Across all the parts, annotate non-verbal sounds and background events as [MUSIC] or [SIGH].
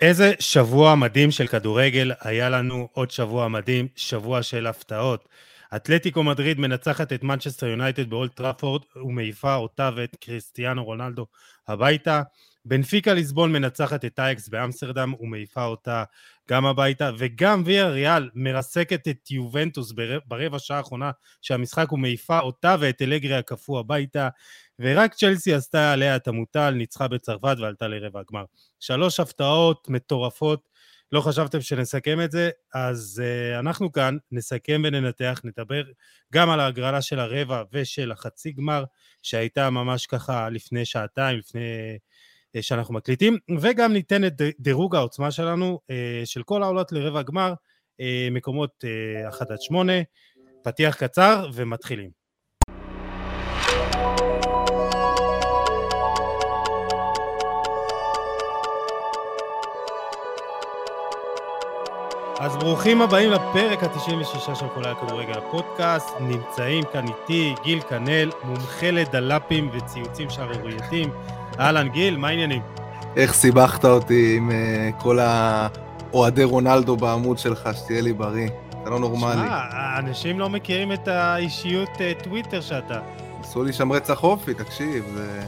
איזה שבוע מדהים של כדורגל היה לנו, עוד שבוע מדהים, שבוע של הפתעות. אתלטיקו מדריד מנצחת את מנצ'סטר יונייטד באולד טראפורד ומעיפה אותה ואת קריסטיאנו רונלדו הביתה. בנפיקה ליסבון מנצחת את אייקס באמסטרדם ומעיפה אותה גם הביתה, וגם ויאריאל מרסקת את יובנטוס ברבע שעה האחרונה של המשחק ומעיפה אותה ואת אלגרי הקפוא הביתה, ורק צ'לסי עשתה עליה את המוטל, ניצחה בצרפת ועלתה לרבע הגמר. שלוש הפתעות מטורפות, לא חשבתם שנסכם את זה, אז uh, אנחנו כאן נסכם וננתח, נדבר גם על ההגרלה של הרבע ושל החצי גמר, שהייתה ממש ככה לפני שעתיים, לפני uh, שאנחנו מקליטים, וגם ניתן את דירוג העוצמה שלנו, uh, של כל העולות לרבע הגמר, מקומות uh, 1 עד 8, פתיח קצר ומתחילים. אז ברוכים הבאים לפרק ה-96 של חולי הכדורגל הפודקאסט. נמצאים כאן איתי גיל כנל, מומחה לדלפים וציוצים שערורייתיים. אהלן גיל, מה העניינים? איך סיבכת אותי עם uh, כל האוהדי רונלדו בעמוד שלך, שתהיה לי בריא. אתה לא נורמלי. שמע, האנשים לא מכירים את האישיות uh, טוויטר שאתה. עשו לי שם רצח אופי, תקשיב, זה...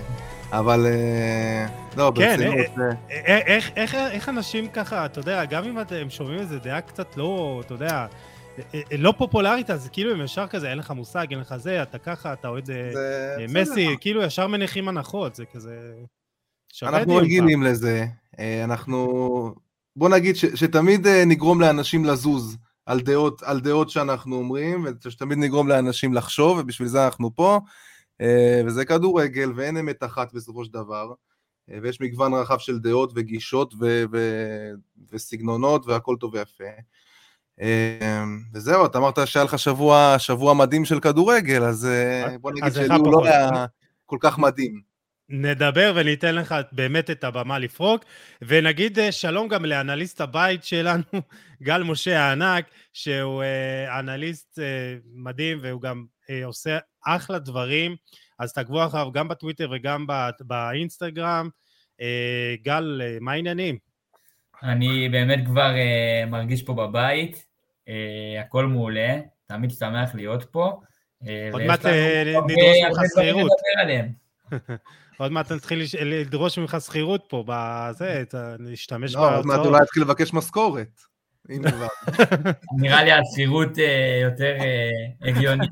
אבל אה, לא, כן, ברצינות. כן, איך, איך, איך אנשים ככה, אתה יודע, גם אם הם שומעים איזה דעה קצת לא, אתה יודע, לא פופולרית, אז כאילו הם ישר כזה, אין לך מושג, אין לך זה, אתה ככה, אתה אוהד מסי, כאילו ישר מניחים הנחות, זה כזה... אנחנו רגילים לזה, אנחנו... בוא נגיד ש, שתמיד נגרום לאנשים לזוז על דעות, על דעות שאנחנו אומרים, ושתמיד נגרום לאנשים לחשוב, ובשביל זה אנחנו פה. אה, וזה כדורגל ואין אמת אחת בסופו של דבר, אה, ויש מגוון רחב של דעות וגישות ו- ו- וסגנונות והכל טוב ויפה. אה, וזהו, אתה אמרת שהיה לך שבוע, שבוע מדהים של כדורגל, אז בוא נגיד שלי הוא לא היה כל כך מדהים. נדבר וניתן לך באמת את הבמה לפרוק, ונגיד שלום גם לאנליסט הבית שלנו, [LAUGHS] גל משה הענק, שהוא אנליסט מדהים והוא גם עושה אחלה דברים, אז תעקבו אחריו גם בטוויטר וגם באינסטגרם. אה, גל, אה, מה העניינים? אני באמת כבר מרגיש פה בבית, הכל מעולה, תמיד שמח להיות פה. עוד מעט נדרוש ממך שכירות. [LAUGHS] עוד מעט נתחיל לדרוש ממך שכירות פה, בזה, להשתמש בהוצאות. לא, עוד מעט אולי נתחיל לבקש משכורת. [LAUGHS] נראה לי השכירות יותר הגיונית.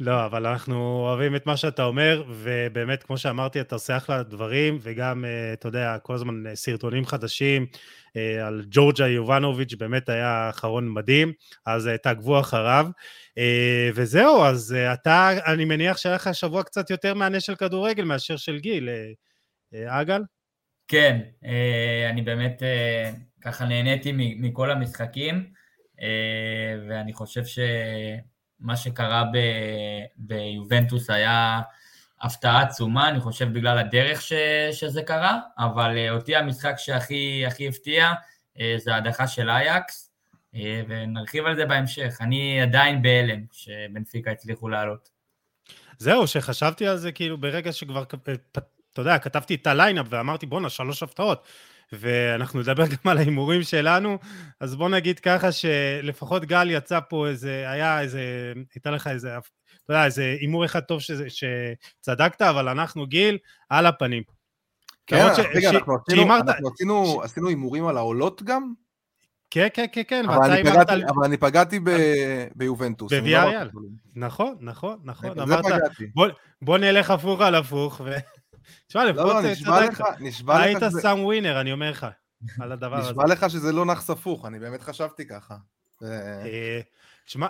לא, אבל אנחנו אוהבים את מה שאתה אומר, ובאמת, כמו שאמרתי, אתה עושה אחלה דברים, וגם, אה, אתה יודע, כל הזמן אה, סרטונים חדשים אה, על ג'ורג'ה יובנוביץ', באמת היה אחרון מדהים, אז תעקבו אחריו. וזהו, אז אתה, אני מניח שהיה לך שבוע קצת יותר מענה של כדורגל מאשר של גיל, אגל? כן, אני באמת ככה נהניתי מכל המשחקים, ואני חושב ש... מה שקרה ב, ביובנטוס היה הפתעה עצומה, אני חושב בגלל הדרך ש, שזה קרה, אבל אה, אותי המשחק שהכי הפתיע אה, זה ההדחה של אייקס, אה, ונרחיב על זה בהמשך. אני עדיין בהלם שבנפיקה הצליחו לעלות. זהו, שחשבתי על זה כאילו ברגע שכבר, אתה יודע, כתבתי את הליינאפ ואמרתי בואנה, שלוש הפתעות. ואנחנו נדבר גם על ההימורים שלנו, אז בוא נגיד ככה שלפחות גל יצא פה איזה, היה איזה, הייתה לך איזה, אתה יודע, איזה הימור אחד טוב שזה, שצדקת, אבל אנחנו גיל, על הפנים. כן, רגע, ש... אנחנו, עשינו, שימרת... אנחנו עשינו, ש... עשינו הימורים על העולות גם? כן, כן, כן, כן. אבל, אני פגעתי, על... אבל אני פגעתי ב... ביובנטוס. בוויאריאל. נכון, נכון, נכון. אמרת, בוא, בוא נלך הפוך על הפוך, ו... תשמע, לפחות לא, לא, נשבע לך היית סאם ווינר, אני אומר לך, על הדבר הזה. נשבע לך שזה לא נחס הפוך, אני באמת חשבתי ככה. תשמע,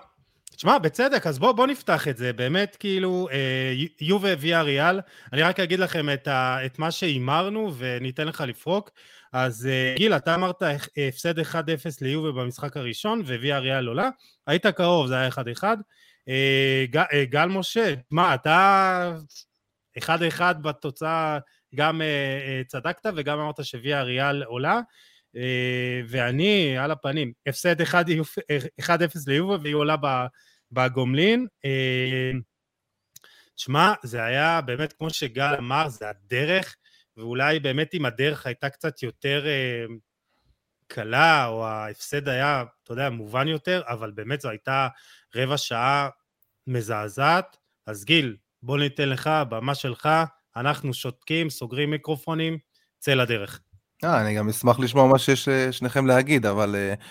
תשמע, בצדק, אז בואו בוא נפתח את זה, באמת כאילו, אה, יובה הביאה ריאל, אני רק אגיד לכם את, ה, את מה שהימרנו וניתן לך לפרוק, אז אה, גיל, אתה אמרת הפסד 1-0 ליובה במשחק הראשון, והביאה ריאל עולה, היית קרוב, זה היה 1-1. אה, ג, אה, גל משה, מה, אתה אחד אחד בתוצאה גם uh, uh, צדקת וגם אמרת שוויה ריאל עולה, uh, ואני על הפנים, הפסד 1-0 ליובה והיא עולה בגומלין. שמע, זה היה באמת, כמו שגל אמר, זה הדרך, ואולי באמת אם הדרך הייתה קצת יותר אה, קלה, או ההפסד היה, אתה יודע, מובן יותר, אבל באמת זו הייתה רבע שעה מזעזעת. אז גיל, בוא ניתן לך, במה שלך, אנחנו שותקים, סוגרים מיקרופונים, צא לדרך. אה, אני גם אשמח לשמוע מה שיש לשניכם להגיד, אבל uh,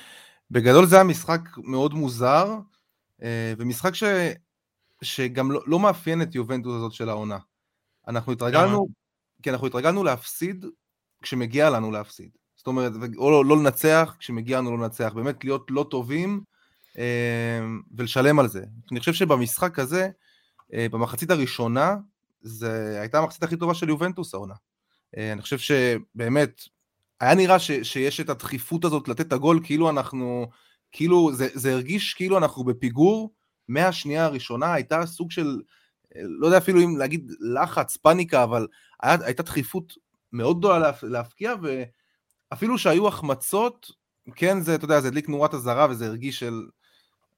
בגדול זה היה משחק מאוד מוזר, uh, ומשחק ש, שגם לא, לא מאפיין את יובנטוס הזאת של העונה. אנחנו התרגלנו, כי אנחנו התרגלנו להפסיד כשמגיע לנו להפסיד. זאת אומרת, או לא, לא לנצח כשמגיע לנו לא לנצח, באמת להיות לא טובים אה, ולשלם על זה. אני חושב שבמשחק הזה, אה, במחצית הראשונה, זה הייתה המחצית הכי טובה של יובנטוס העונה. אה, אני חושב שבאמת, היה נראה ש, שיש את הדחיפות הזאת לתת את הגול, כאילו אנחנו, כאילו, זה, זה הרגיש כאילו אנחנו בפיגור מהשנייה הראשונה, הייתה סוג של, לא יודע אפילו אם להגיד לחץ, פאניקה, אבל היה, הייתה דחיפות מאוד גדולה לה, להפקיע, ואפילו שהיו החמצות, כן, זה, אתה יודע, זה הדליק נורת אזהרה וזה הרגיש של...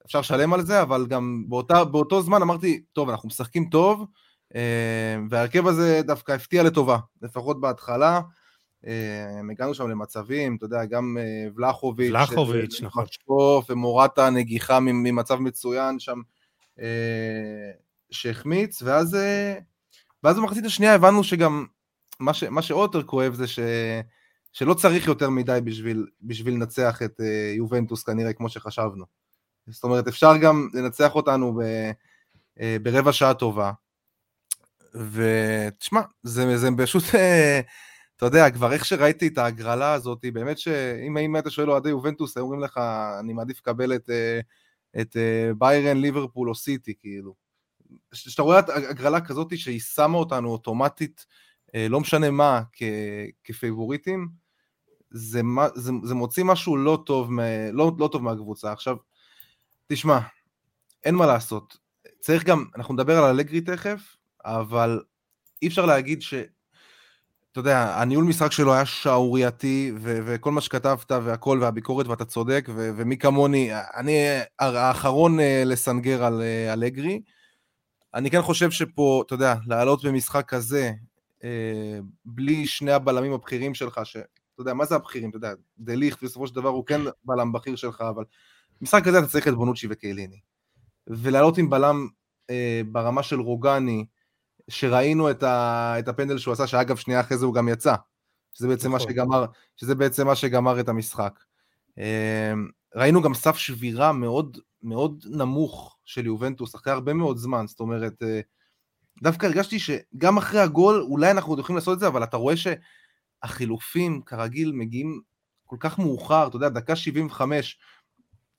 אפשר לשלם על זה, אבל גם באותה, באותו זמן אמרתי, טוב, אנחנו משחקים טוב, אה, וההרכב הזה דווקא הפתיע לטובה, לפחות בהתחלה. אה, הגענו שם למצבים, אתה יודע, גם אה, ולחוביץ', ולחוביץ', נכון. ומורטה נגיחה ממצב מצוין שם, שהחמיץ, ואז, ואז במחצית השנייה הבנו שגם, מה, ש, מה שעוד יותר כואב זה ש, שלא צריך יותר מדי בשביל, בשביל לנצח את יובנטוס כנראה כמו שחשבנו. זאת אומרת, אפשר גם לנצח אותנו ב, ברבע שעה טובה, ותשמע, זה, זה פשוט, אתה יודע, כבר איך שראיתי את ההגרלה הזאת, באמת שאם היית שואל אוהדי יובנטוס, היו אומרים לך, אני מעדיף לקבל את, את ביירן, ליברפול או סיטי, כאילו. כשאתה רואה את הגרלה כזאת שהיא שמה אותנו אוטומטית, לא משנה מה, כ, כפייבוריטים, זה, זה, זה מוציא משהו לא טוב, לא, לא טוב מהקבוצה. עכשיו, תשמע, אין מה לעשות. צריך גם, אנחנו נדבר על אלגרי תכף, אבל אי אפשר להגיד ש... אתה יודע, הניהול משחק שלו היה שערורייתי, ו- וכל מה שכתבת והכל, והביקורת, ואתה צודק, ו- ומי כמוני, אני האחרון אה, לסנגר על אה, אלגרי. אני כן חושב שפה, אתה יודע, לעלות במשחק כזה, אה, בלי שני הבלמים הבכירים שלך, שאתה יודע, מה זה הבכירים? אתה יודע, דליכט בסופו של דבר הוא כן בלם בכיר שלך, אבל במשחק כזה אתה צריך את בונוצ'י וקייליני. ולעלות עם בלם אה, ברמה של רוגני, שראינו את, ה, את הפנדל שהוא עשה, שאגב שנייה אחרי זה הוא גם יצא, שזה בעצם, מה, נכון. שגמר, שזה בעצם מה שגמר את המשחק. אמ, ראינו גם סף שבירה מאוד מאוד נמוך של יובנטוס אחרי הרבה מאוד זמן, זאת אומרת, אה, דווקא הרגשתי שגם אחרי הגול אולי אנחנו עוד יכולים לעשות את זה, אבל אתה רואה שהחילופים כרגיל מגיעים כל כך מאוחר, אתה יודע, דקה 75,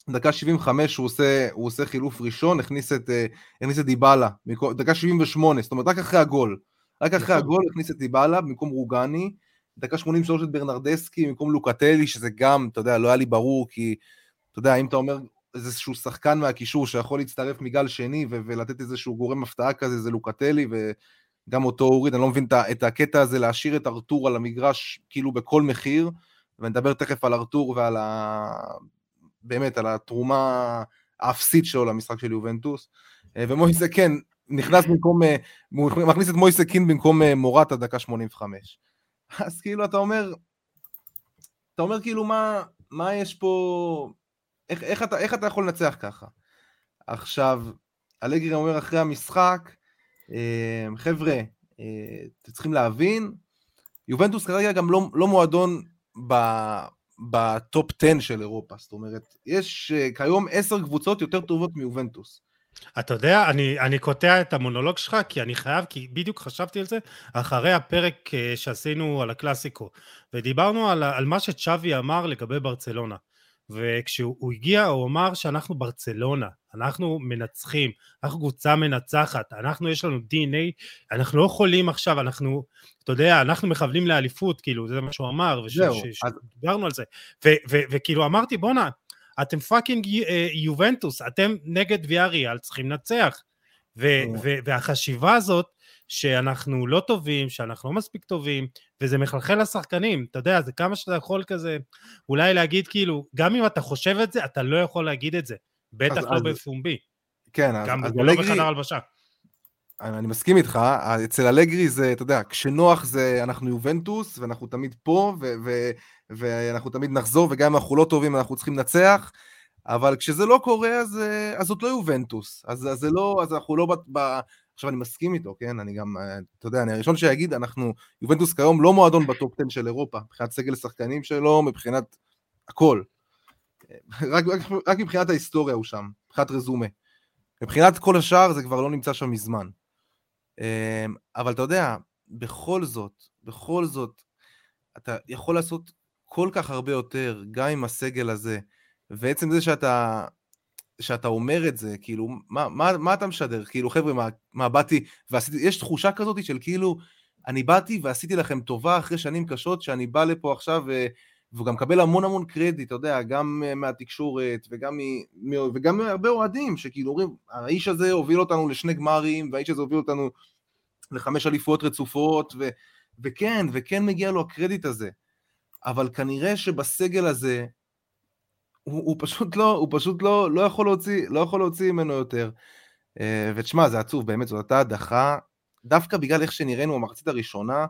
דקה 75 הוא עושה, הוא עושה חילוף ראשון, הכניס את, אה, הכניס את דיבלה, דקה 78, זאת אומרת רק אחרי הגול, רק אחרי נכון. הגול הכניס את דיבלה במקום רוגני, דקה 83 את ברנרדסקי במקום לוקטלי, שזה גם, אתה יודע, לא היה לי ברור, כי, אתה יודע, אם אתה אומר איזשהו שחקן מהקישור שיכול להצטרף מגל שני ו- ולתת איזשהו גורם הפתעה כזה, זה לוקטלי, וגם אותו הוריד, אני לא מבין את הקטע הזה להשאיר את ארתור על המגרש כאילו בכל מחיר, ונדבר תכף על ארתור ועל ה... באמת על התרומה האפסית שלו למשחק של יובנטוס. אה, ומויסה כן, נכנס במקום, אה, מכניס את מויסה קין במקום אה, מורטה דקה 85. [LAUGHS] אז כאילו אתה אומר, אתה אומר כאילו מה, מה יש פה, איך, איך, אתה, איך אתה יכול לנצח ככה? עכשיו, אלגרי אומר אחרי המשחק, חבר'ה, אתם צריכים להבין, יובנטוס כרגע גם לא, לא מועדון בטופ 10 של אירופה, זאת אומרת, יש uh, כיום עשר קבוצות יותר טובות מיובנטוס. אתה יודע, אני, אני קוטע את המונולוג שלך, כי אני חייב, כי בדיוק חשבתי על זה אחרי הפרק uh, שעשינו על הקלאסיקו, ודיברנו על, על מה שצ'אבי אמר לגבי ברצלונה. וכשהוא הגיע הוא אמר שאנחנו ברצלונה, אנחנו מנצחים, אנחנו קבוצה מנצחת, אנחנו יש לנו DNA, אנחנו לא יכולים עכשיו, אנחנו, אתה יודע, אנחנו מכוונים לאליפות, כאילו, זה מה שהוא אמר, ודיברנו על זה, וכאילו אמרתי, בואנה, אתם fucking אה, יובנטוס, אתם נגד ויאריאל, צריכים לנצח, והחשיבה הזאת, שאנחנו לא טובים, שאנחנו לא מספיק טובים, וזה מחלחל לשחקנים, אתה יודע, זה כמה שאתה יכול כזה, אולי להגיד כאילו, גם אם אתה חושב את זה, אתה לא יכול להגיד את זה, בטח אז, לא אז, בפומבי. כן, אז, גם אז לא בחדר הלבשה. אני מסכים איתך, אצל אלגרי זה, אתה יודע, כשנוח זה אנחנו יובנטוס, ואנחנו תמיד פה, ו- ו- ואנחנו תמיד נחזור, וגם אם אנחנו לא טובים אנחנו צריכים לנצח, אבל כשזה לא קורה, אז, אז זאת לא יובנטוס. אז, אז זה לא, אז אנחנו לא ב... ב עכשיו אני מסכים איתו, כן? אני גם, אתה יודע, אני הראשון שיגיד, אנחנו, יובנטוס כיום לא מועדון בטופ 10 של אירופה, מבחינת סגל השחקנים שלו, מבחינת הכל. רק, רק, רק מבחינת ההיסטוריה הוא שם, מבחינת רזומה. מבחינת כל השאר זה כבר לא נמצא שם מזמן. אמ, אבל אתה יודע, בכל זאת, בכל זאת, אתה יכול לעשות כל כך הרבה יותר, גם עם הסגל הזה, ועצם זה שאתה, שאתה אומר את זה, כאילו, מה, מה, מה אתה משדר? כאילו, חבר'ה, מה, מה באתי ועשיתי, יש תחושה כזאת של כאילו, אני באתי ועשיתי לכם טובה אחרי שנים קשות, שאני בא לפה עכשיו, ו, והוא גם מקבל המון המון קרדיט, אתה יודע, גם מהתקשורת, וגם, מ, וגם מהרבה אוהדים, שכאילו אומרים, האיש הזה הוביל אותנו לשני גמרים, והאיש הזה הוביל אותנו לחמש אליפויות רצופות, ו, וכן, וכן מגיע לו הקרדיט הזה. אבל כנראה שבסגל הזה, הוא, הוא פשוט לא, הוא פשוט לא, לא יכול להוציא, לא יכול להוציא ממנו יותר. אה, ותשמע, זה עצוב, באמת, זאת הייתה הדחה, דווקא בגלל איך שנראינו במחצית הראשונה,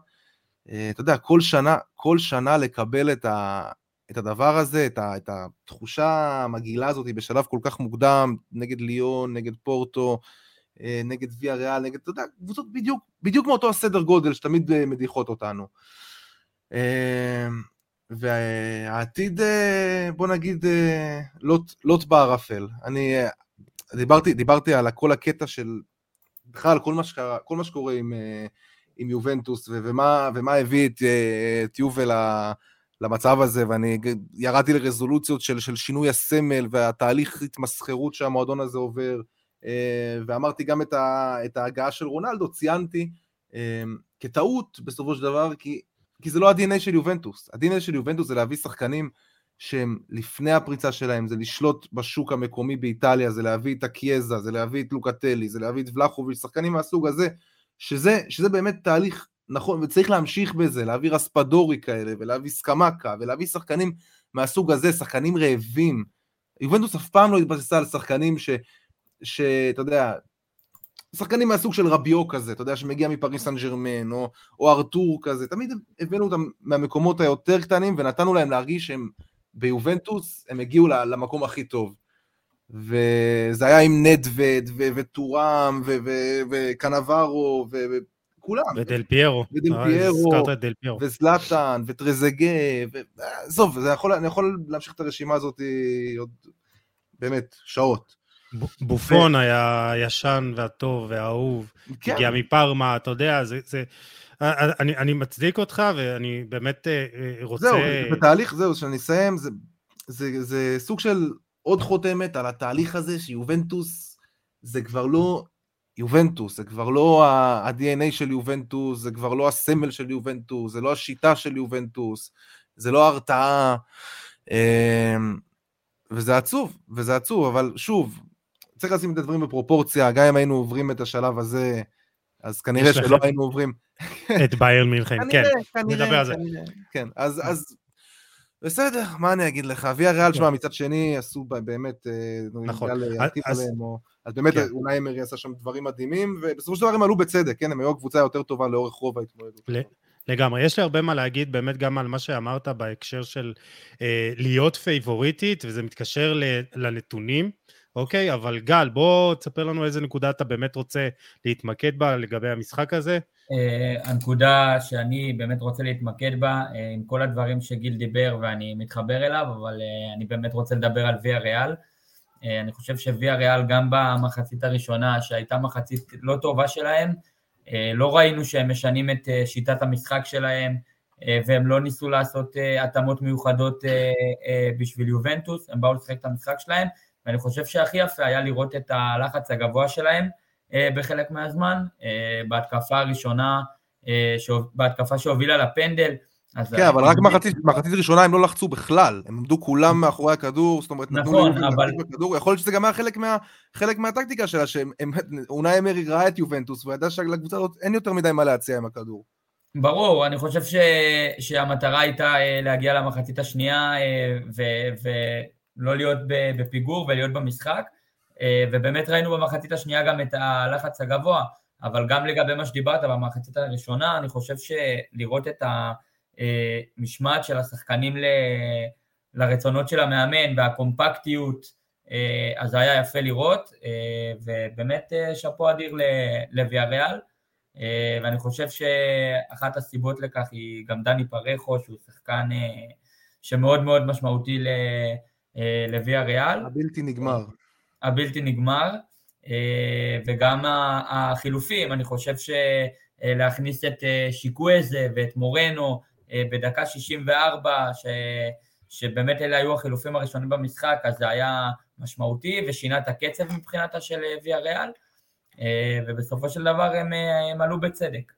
אה, אתה יודע, כל שנה, כל שנה לקבל את, ה, את הדבר הזה, את, ה, את התחושה המגעילה הזאת בשלב כל כך מוקדם, נגד ליון, נגד פורטו, אה, נגד ויה ריאל, נגד, אתה יודע, קבוצות בדיוק, בדיוק מאותו הסדר גודל שתמיד מדיחות אותנו. והעתיד, אה, בוא נגיד, אה, לוט, לוט בערפל. אני אה, דיברתי, דיברתי על כל הקטע של, בכלל, כל מה, שקרה, כל מה שקורה עם, עם יובנטוס, ומה, ומה הביא את, את יובל למצב הזה, ואני ירדתי לרזולוציות של, של שינוי הסמל והתהליך התמסחרות שהמועדון הזה עובר, ואמרתי גם את, ה, את ההגעה של רונלדו, ציינתי כטעות בסופו של דבר, כי כי זה לא ה-DNA של יובנטוס. ה-DNA של יובנטוס זה להביא שחקנים שהם לפני הפריצה שלהם, זה לשלוט בשוק המקומי באיטליה, זה להביא את הקיאזה, זה להביא את לוקטלי, זה להביא את ולחוביץ', שחקנים מהסוג הזה, שזה, שזה באמת תהליך נכון, וצריך להמשיך בזה, להביא רספדורי כאלה, ולהביא סקמקה, ולהביא שחקנים מהסוג הזה, שחקנים רעבים. יובנטוס אף פעם לא התבססה על שחקנים ש... שאתה יודע, שחקנים מהסוג של רביו כזה, אתה יודע, שמגיע מפריס סן ג'רמן, או, או ארתור כזה, תמיד הבאנו אותם מהמקומות היותר קטנים, ונתנו להם להרגיש שהם ביובנטוס, הם הגיעו למקום הכי טוב. וזה היה עם נדווד, וטורם, וקנברו, וכולם. ודל פיירו. ודל אה, פיירו, וזלטן, וטרזגה, עזוב, אני יכול להמשיך את הרשימה הזאת עוד באמת שעות. בופון ו... היה הישן והטוב והאהוב, כן. הגיע מפרמה, אתה יודע, זה... זה... אני, אני מצדיק אותך ואני באמת אה, אה, רוצה... זהו, בתהליך, זהו, שאני אסיים, זה, זה, זה סוג של עוד חותמת על התהליך הזה שיובנטוס זה כבר לא יובנטוס, זה כבר לא ה-DNA של יובנטוס, זה כבר לא הסמל של יובנטוס, זה לא השיטה של יובנטוס, זה לא ההרתעה, וזה עצוב, וזה עצוב, אבל שוב, צריך לשים את הדברים בפרופורציה, גם אם היינו עוברים את השלב הזה, אז כנראה שלא היינו עוברים. את ביירן מינכן, כן, נדבר על זה. כן, אז בסדר, מה אני אגיד לך, ויה ריאל, שמע, מצד שני, עשו באמת, אה, נכון, אז באמת כן. אולי אמרי עשה שם דברים מדהימים, ובסופו של דבר הם עלו בצדק, כן, הם היו הקבוצה היותר טובה לאורך רוב ההתמודדות. לגמרי, יש לי הרבה מה להגיד באמת גם על מה שאמרת בהקשר של אה, להיות פייבוריטית, וזה מתקשר לנתונים. אוקיי, אבל גל, בוא תספר לנו איזה נקודה אתה באמת רוצה להתמקד בה לגבי המשחק הזה. Uh, הנקודה שאני באמת רוצה להתמקד בה, uh, עם כל הדברים שגיל דיבר ואני מתחבר אליו, אבל uh, אני באמת רוצה לדבר על ויה ריאל. אני חושב שוויה ריאל גם במחצית הראשונה, שהייתה מחצית לא טובה שלהם, לא ראינו שהם משנים את שיטת המשחק שלהם, והם לא ניסו לעשות uh, התאמות מיוחדות uh, uh, בשביל יובנטוס, הם באו לשחק את המשחק שלהם, ואני חושב שהכי יפה היה לראות את הלחץ הגבוה שלהם אה, בחלק מהזמן, אה, בהתקפה הראשונה, אה, בהתקפה שהובילה לפנדל. כן, אבל רק מחצית ראשונה הם לא לחצו בכלל, הם עמדו כולם מאחורי הכדור, זאת אומרת, נכון, אבל... יכול להיות שזה גם היה חלק מהטקטיקה שלה, שאונאי אמרי ראה את יובנטוס, והוא ידע שלקבוצה הזאת אין יותר מדי מה להציע עם הכדור. ברור, אני חושב ש... שהמטרה הייתה להגיע למחצית השנייה, ו... לא להיות בפיגור ולהיות במשחק, אה, ובאמת ראינו במחצית השנייה גם את הלחץ הגבוה, אבל גם לגבי מה שדיברת במחצית הראשונה, אני חושב שלראות את המשמעת של השחקנים ל... לרצונות של המאמן והקומפקטיות, אז היה יפה לראות, ובאמת שאפו אדיר לוויאריאל. אה, ואני חושב שאחת הסיבות לכך היא גם דני פרחו, שהוא שחקן אה, שמאוד מאוד משמעותי אה, לוויה ריאל. הבלתי נגמר. הבלתי נגמר, וגם החילופים, אני חושב שלהכניס את שיקוויזה ואת מורנו בדקה 64, ש... שבאמת אלה היו החילופים הראשונים במשחק, אז זה היה משמעותי ושינה את הקצב מבחינתה של ויה ריאל. אה, ובסופו של דבר הם, אה, הם עלו בצדק.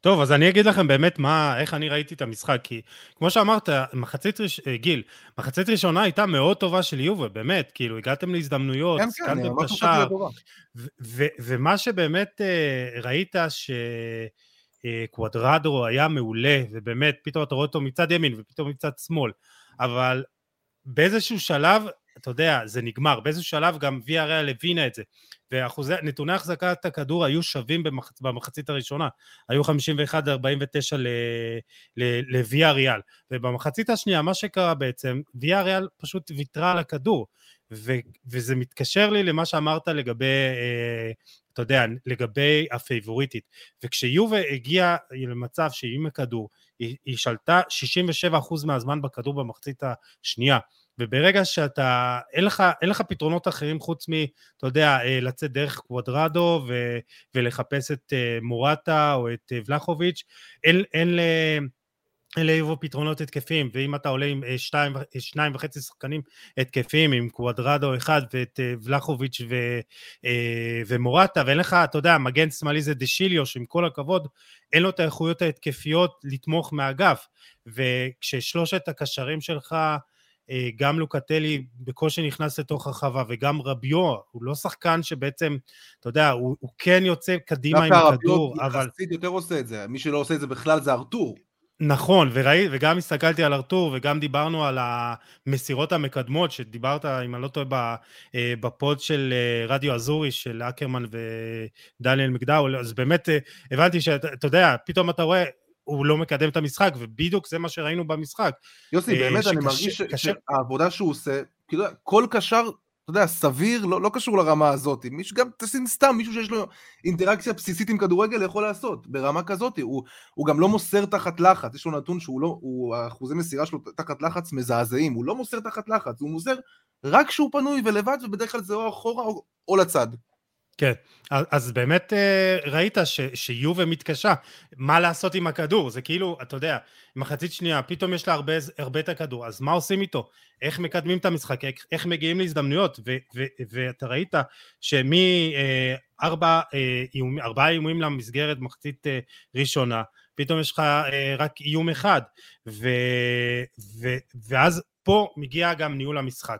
טוב, אז אני אגיד לכם באמת מה, איך אני ראיתי את המשחק, כי כמו שאמרת, מחצית, ראש... אה, גיל, מחצית ראשונה הייתה מאוד טובה של יובל, באמת, כאילו, הגעתם להזדמנויות, כן, כן, אמרתי השער, ומה שבאמת ראית שקוואדרדרו היה מעולה, ובאמת, פתאום אתה רואה אותו מצד ימין ופתאום מצד שמאל, אבל באיזשהו שלב, אתה יודע, זה נגמר, באיזשהו שלב גם ריאל הבינה את זה. ונתוני החזקת הכדור היו שווים במח, במחצית הראשונה, היו 51-49 לוויה ריאל, ובמחצית השנייה מה שקרה בעצם, ויה ריאל פשוט ויתרה על הכדור, ו, וזה מתקשר לי למה שאמרת לגבי, אה, אתה יודע, לגבי הפייבוריטית, וכשיובה הגיעה למצב שהיא עם הכדור, היא, היא שלטה 67% מהזמן בכדור במחצית השנייה, וברגע שאתה, אין לך, אין לך פתרונות אחרים חוץ מ, אתה יודע, אה, לצאת דרך קוודרדו ו, ולחפש את אה, מורטה או את אה, ולחוביץ', אין, אין, אלה היו פתרונות התקפיים, ואם אתה עולה עם שתיים, שניים וחצי שחקנים התקפיים, עם קוודרדו אחד ואת ולחוביץ' ו, ומורטה, ואין לך, אתה יודע, מגן שמאלי זה דשיליו, שעם כל הכבוד, אין לו את האיכויות ההתקפיות לתמוך מהאגף, וכששלושת הקשרים שלך גם לוקטלי בקושי נכנס לתוך הרחבה וגם רביו, הוא לא שחקן שבעצם, אתה יודע, הוא, הוא כן יוצא קדימה עם הכדור, אבל... דווקא רביו יותר עושה את זה, מי שלא עושה את זה בכלל זה ארתור. נכון, וראי, וגם הסתכלתי על ארתור וגם דיברנו על המסירות המקדמות שדיברת, אם אני לא טועה, אה, בפוד של אה, רדיו אזורי של אקרמן ודניאל מקדאול, אז באמת הבנתי שאתה יודע, פתאום אתה רואה הוא לא מקדם את המשחק, ובדיוק זה מה שראינו במשחק. יוסי, אה, באמת אני מרגיש שהעבודה שהוא עושה, כאילו, כל קשר, אתה יודע, סביר, לא, לא קשור לרמה הזאת. מישהו גם, תשים סתם, מישהו שיש לו אינטראקציה בסיסית עם כדורגל יכול לעשות, ברמה כזאת. הוא, הוא גם לא מוסר תחת לחץ, יש לו נתון שהוא לא, הוא, אחוזי מסירה שלו תחת לחץ מזעזעים, הוא לא מוסר תחת לחץ, הוא מוסר רק כשהוא פנוי ולבד, ובדרך כלל זה או אחורה או, או לצד. כן, אז באמת אה, ראית ש, שיובה מתקשה, מה לעשות עם הכדור, זה כאילו, אתה יודע, מחצית שנייה, פתאום יש לה הרבה, הרבה את הכדור, אז מה עושים איתו? איך מקדמים את המשחק, איך, איך מגיעים להזדמנויות, ו, ו, ואתה ראית שמארבעה אה, איום, איומים למסגרת מחצית אה, ראשונה, פתאום יש לך רק איום אחד, ו, ו, ואז פה מגיע גם ניהול המשחק.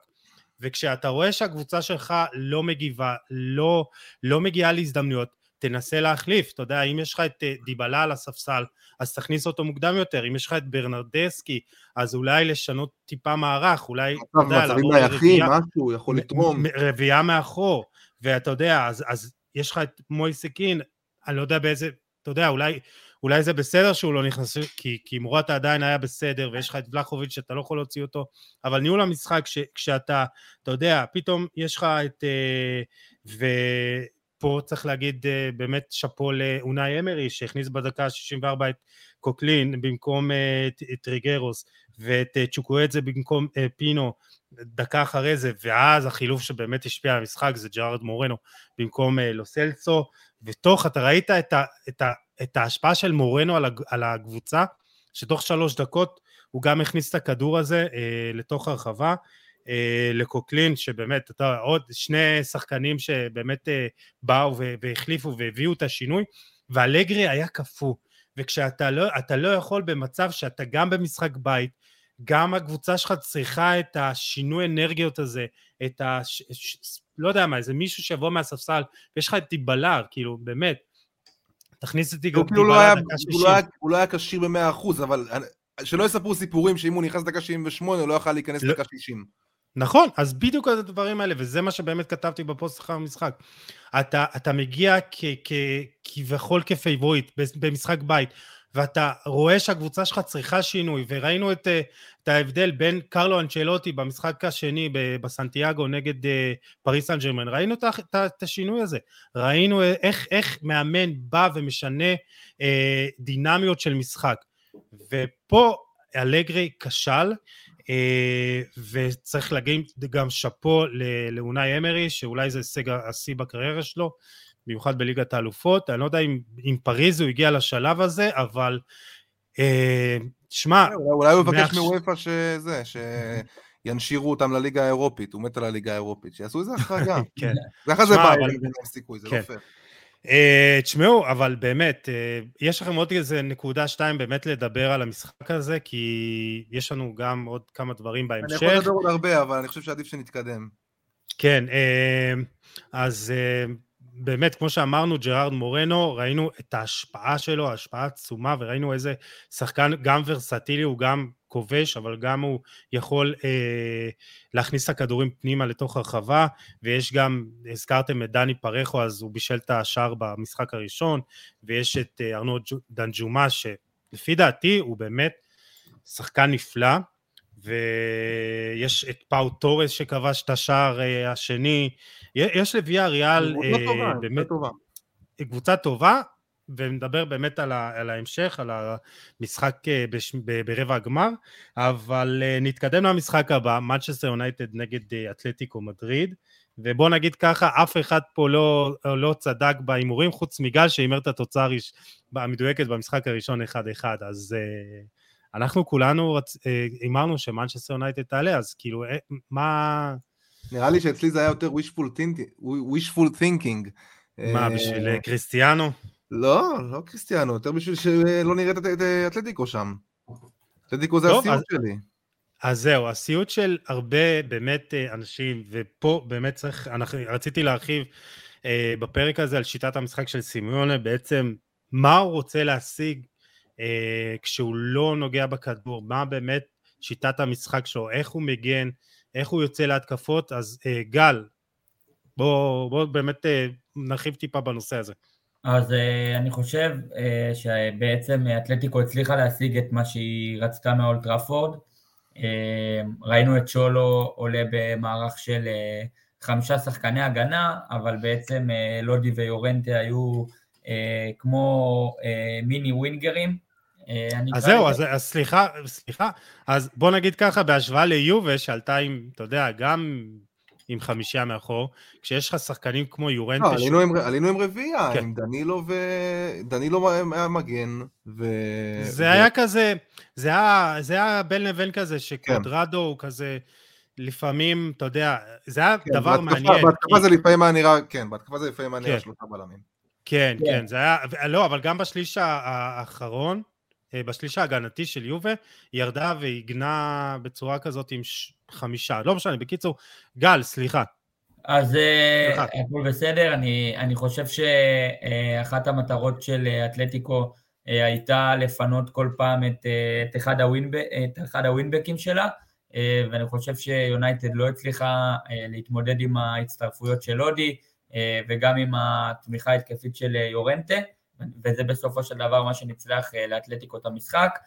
וכשאתה רואה שהקבוצה שלך לא מגיבה, לא, לא מגיעה להזדמנויות, תנסה להחליף, אתה יודע, אם יש לך את אה, דיבלה על הספסל, אז תכניס אותו מוקדם יותר, אם יש לך את ברנרדסקי, אז אולי לשנות טיפה מערך, אולי, אתה יודע, לעבור לרביעייה, משהו, יכול לתרום. רביעייה מאחור, ואתה יודע, אז, אז יש לך את מויסקין, אני לא יודע באיזה, אתה יודע, אולי, אולי זה בסדר שהוא לא נכנס, כי, כי מורטה עדיין היה בסדר, ויש לך את ולחוביץ' שאתה לא יכול להוציא אותו, אבל ניהול המשחק, כש, כשאתה, אתה יודע, פתאום יש לך את... אה, ופה צריך להגיד אה, באמת שאפו לאונאי אמרי, שהכניס בדקה ה-64 את קוקלין במקום אה, טריגרוס, ואת צ'וקואטזה במקום פינו דקה אחרי זה, ואז החילוף שבאמת השפיע על המשחק זה ג'ארד מורנו במקום לוסלסו, ותוך, אתה ראית את, ה, את, ה, את ההשפעה של מורנו על הקבוצה, שתוך שלוש דקות הוא גם הכניס את הכדור הזה אה, לתוך הרחבה, אה, לקוקלין, שבאמת, אתה עוד שני שחקנים שבאמת אה, באו והחליפו והביאו את השינוי, ואלגרי היה קפוא, וכשאתה לא, לא יכול במצב שאתה גם במשחק בית, גם הקבוצה שלך צריכה את השינוי אנרגיות הזה, את ה... לא יודע מה, איזה מישהו שיבוא מהספסל, ויש לך את טיבלר, כאילו, באמת, תכניס אותי גם טיפה לא לדקה 60. לא הוא לא היה כשיר ב-100%, אבל שלא יספרו סיפורים שאם הוא נכנס דקה 78 הוא לא יכל להיכנס לא- דקה 60. נכון, אז בדיוק הדברים האלה, וזה מה שבאמת כתבתי בפוסט אחר המשחק. אתה, אתה מגיע כביכול כ favorite במשחק בית, ואתה רואה שהקבוצה שלך צריכה שינוי, וראינו את, אה, את ההבדל בין קרלו אנצ'לוטי במשחק השני בסנטיאגו נגד אה, פריס סן ג'רמן, ראינו את, את, את השינוי הזה, ראינו איך, איך מאמן בא ומשנה אה, דינמיות של משחק, ופה אלגרי כשל, אה, וצריך להגיד גם שאפו לאונאי אמרי, שאולי זה הישג השיא בקריירה שלו, במיוחד בליגת האלופות, אני לא יודע אם, אם פריז הוא הגיע לשלב הזה, אבל אה, שמע... אולי, הוא יבקש מוופא שזה, שינשירו אותם לליגה האירופית, הוא מת על הליגה האירופית, שיעשו איזה החרגה. [LAUGHS] כן. ככה זה בא, אבל אין סיכוי, זה לא כן. פייר. Uh, תשמעו, אבל באמת, uh, יש לכם עוד איזה נקודה שתיים באמת לדבר על המשחק הזה, כי יש לנו גם עוד כמה דברים בהמשך. אני יכול לדבר עוד הרבה, אבל אני חושב שעדיף שנתקדם. כן, uh, אז uh, באמת, כמו שאמרנו, ג'רארד מורנו, ראינו את ההשפעה שלו, השפעה עצומה, וראינו איזה שחקן גם ורסטילי, הוא גם כובש, אבל גם הוא יכול אה, להכניס את הכדורים פנימה לתוך הרחבה, ויש גם, הזכרתם את דני פרחו, אז הוא בישל את השער במשחק הראשון, ויש את אה, ארנו דנג'ומה, שלפי דעתי הוא באמת שחקן נפלא, ויש את פאו טורס שכבש את השער אה, השני, יש לוויאריאל אה, באמת, טובה. קבוצה טובה, ונדבר באמת על, ה, על ההמשך, על המשחק אה, בש, ב, ברבע הגמר, אבל נתקדם למשחק הבא, Manchester United נגד אתלטיקו מדריד, ובוא נגיד ככה, אף אחד פה לא, לא צדק בהימורים, חוץ מגל שהימר את התוצאה המדויקת במשחק הראשון 1-1, אז אנחנו כולנו הימרנו שמנצ'סטר יונייטד תעלה, אז כאילו, מה... נראה לי שאצלי זה היה יותר wishful thinking. wishful thinking. מה, בשביל קריסטיאנו? לא, לא קריסטיאנו, יותר בשביל שלא נראה את אתלטיקו שם. אתלטיקו זה הסיוט שלי. אז זהו, הסיוט של הרבה באמת אה, אנשים, ופה באמת צריך, אנחנו, רציתי להרחיב אה, בפרק הזה על שיטת המשחק של סימיונה, בעצם מה הוא רוצה להשיג אה, כשהוא לא נוגע בכדור, מה באמת שיטת המשחק שלו, איך הוא מגן, איך הוא יוצא להתקפות, אז אה, גל, בוא, בוא באמת אה, נרחיב טיפה בנושא הזה. אז uh, אני חושב uh, שבעצם אתלטיקו הצליחה להשיג את מה שהיא רצתה מאולטראפורד. Uh, ראינו את שולו עולה במערך של uh, חמישה שחקני הגנה, אבל בעצם uh, לודי ויורנטה היו uh, כמו מיני ווינגרים. Uh, אז זהו, אז, אז סליחה, סליחה, אז בוא נגיד ככה, בהשוואה ליובה שעלתה עם, אתה יודע, גם עם חמישייה מאחור, כשיש לך שחקנים כמו יורנטה... לא, עלינו, עם, עלינו עם רביעייה, כן. עם דנילו ו... דנילו היה מגן, ו... זה ו... היה כזה, זה היה, זה היה בין לבין כזה, שקוודרדו כן. הוא כזה... לפעמים, אתה יודע, זה היה כן, דבר בהתקפה, מעניין. בהתקפה כי... זה לפעמים היה נראה, כן, בהתקפה זה לפעמים היה נראה כן. שלושה בלמים. כן, כן, כן, זה היה, לא, אבל גם בשליש האחרון, אה, בשליש ההגנתי של יובה, היא ירדה והגנה בצורה כזאת עם ש... חמישה, לא משנה, בקיצור, גל, סליחה. אז אה, הכל בסדר, אני, אני חושב שאחת המטרות של אתלטיקו אה, הייתה לפנות כל פעם את, את, אחד, הווינב, את אחד הווינבקים שלה, ואני חושב שיונייטד לא הצליחה להתמודד עם ההצטרפויות של אודי, וגם עם התמיכה ההתקפית של יורנטה. וזה בסופו של דבר מה שנצלח אה, לאתלטיקו את המשחק.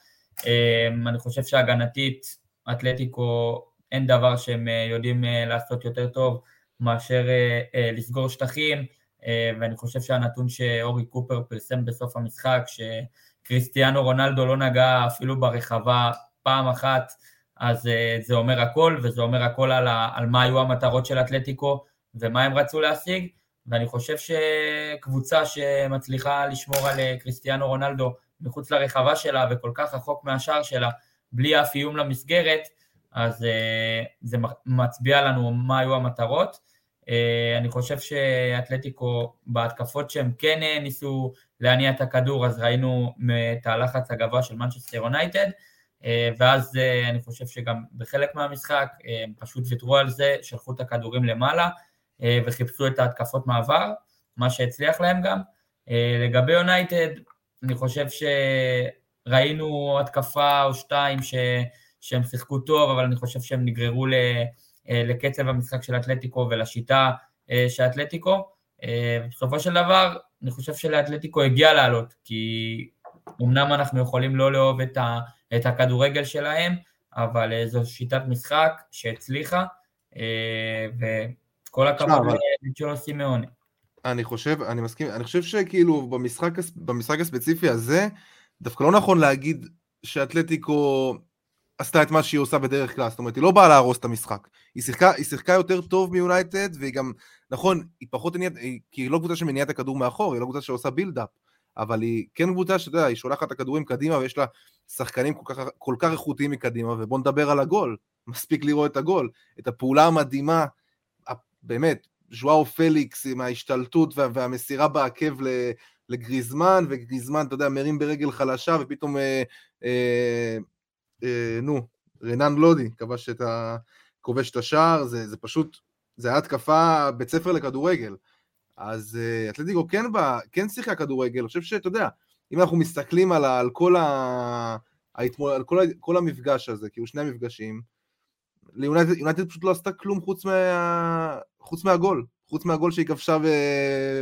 אה, אני חושב שהגנתית, אתלטיקו אין דבר שהם אה, יודעים לעשות יותר טוב מאשר לסגור שטחים, ואני חושב שהנתון שאורי קופר פרסם בסוף המשחק, שקריסטיאנו רונלדו לא נגע אפילו ברחבה פעם אחת, אז זה אומר הכל, וזה אומר הכל על, על מה היו המטרות של אתלטיקו ומה הם רצו להשיג. ואני חושב שקבוצה שמצליחה לשמור על אה, קריסטיאנו רונלדו מחוץ לרחבה שלה וכל כך רחוק מהשער שלה, בלי אף איום למסגרת, אז uh, זה מצביע לנו מה היו המטרות. Uh, אני חושב שאתלטיקו בהתקפות שהם כן ניסו להניע את הכדור, אז ראינו את הלחץ הגבוה של מנצ'סטר יונייטד, ואז אני חושב שגם בחלק מהמשחק הם פשוט ויתרו על זה, שלחו את הכדורים למעלה, אה, וחיפשו את ההתקפות מעבר, מה שהצליח להם גם. אה, לגבי יונייטד, אני חושב שראינו התקפה או שתיים ש... שהם שיחקו טוב, אבל אני חושב שהם נגררו לקצב המשחק של אתלטיקו ולשיטה של אתלטיקו. בסופו של דבר, אני חושב שלאתלטיקו הגיע לעלות, כי אמנם אנחנו יכולים לא לאהוב את, ה, את הכדורגל שלהם, אבל זו שיטת משחק שהצליחה, וכל הכבוד לצ'ולו סימאוני. אני חושב, אני מסכים, אני חושב שכאילו במשחק, במשחק הספציפי הזה, דווקא לא נכון להגיד שאתלטיקו עשתה את מה שהיא עושה בדרך כלל, זאת אומרת, היא לא באה להרוס את המשחק. היא שיחקה, היא שיחקה יותר טוב מיונייטד, והיא גם, נכון, היא פחות מעניינת, כי היא לא קבוצה שמניעה את הכדור מאחור, היא לא קבוצה שעושה build-up, אבל היא כן קבוצה שאתה יודע, היא שולחת את הכדורים קדימה, ויש לה שחקנים כל כך, כל כך איכותיים מקדימה, ובואו נדבר על הגול, מספיק לראות את הגול, את הפעולה המדהימה, באמת, ז'ואאו פליקס עם ההשתלטות וה, והמסירה בעקב לגריזמן, וגריזמן, אתה יודע, מרים ברגל חלשה, ופתאום, אה, אה, אה, נו, רנן לודי כבש את ה... כובש את השער, זה, זה פשוט, זה היה התקפה בית ספר לכדורגל. אז אה, אתלטיקו כן כן שיחקה כדורגל, אני חושב שאתה יודע, אם אנחנו מסתכלים על, על כל, ה, על כל, ה, כל המפגש הזה, כאילו שני המפגשים, ליונייטד פשוט לא עשתה כלום חוץ, מה, חוץ מהגול, חוץ מהגול שהיא כבשה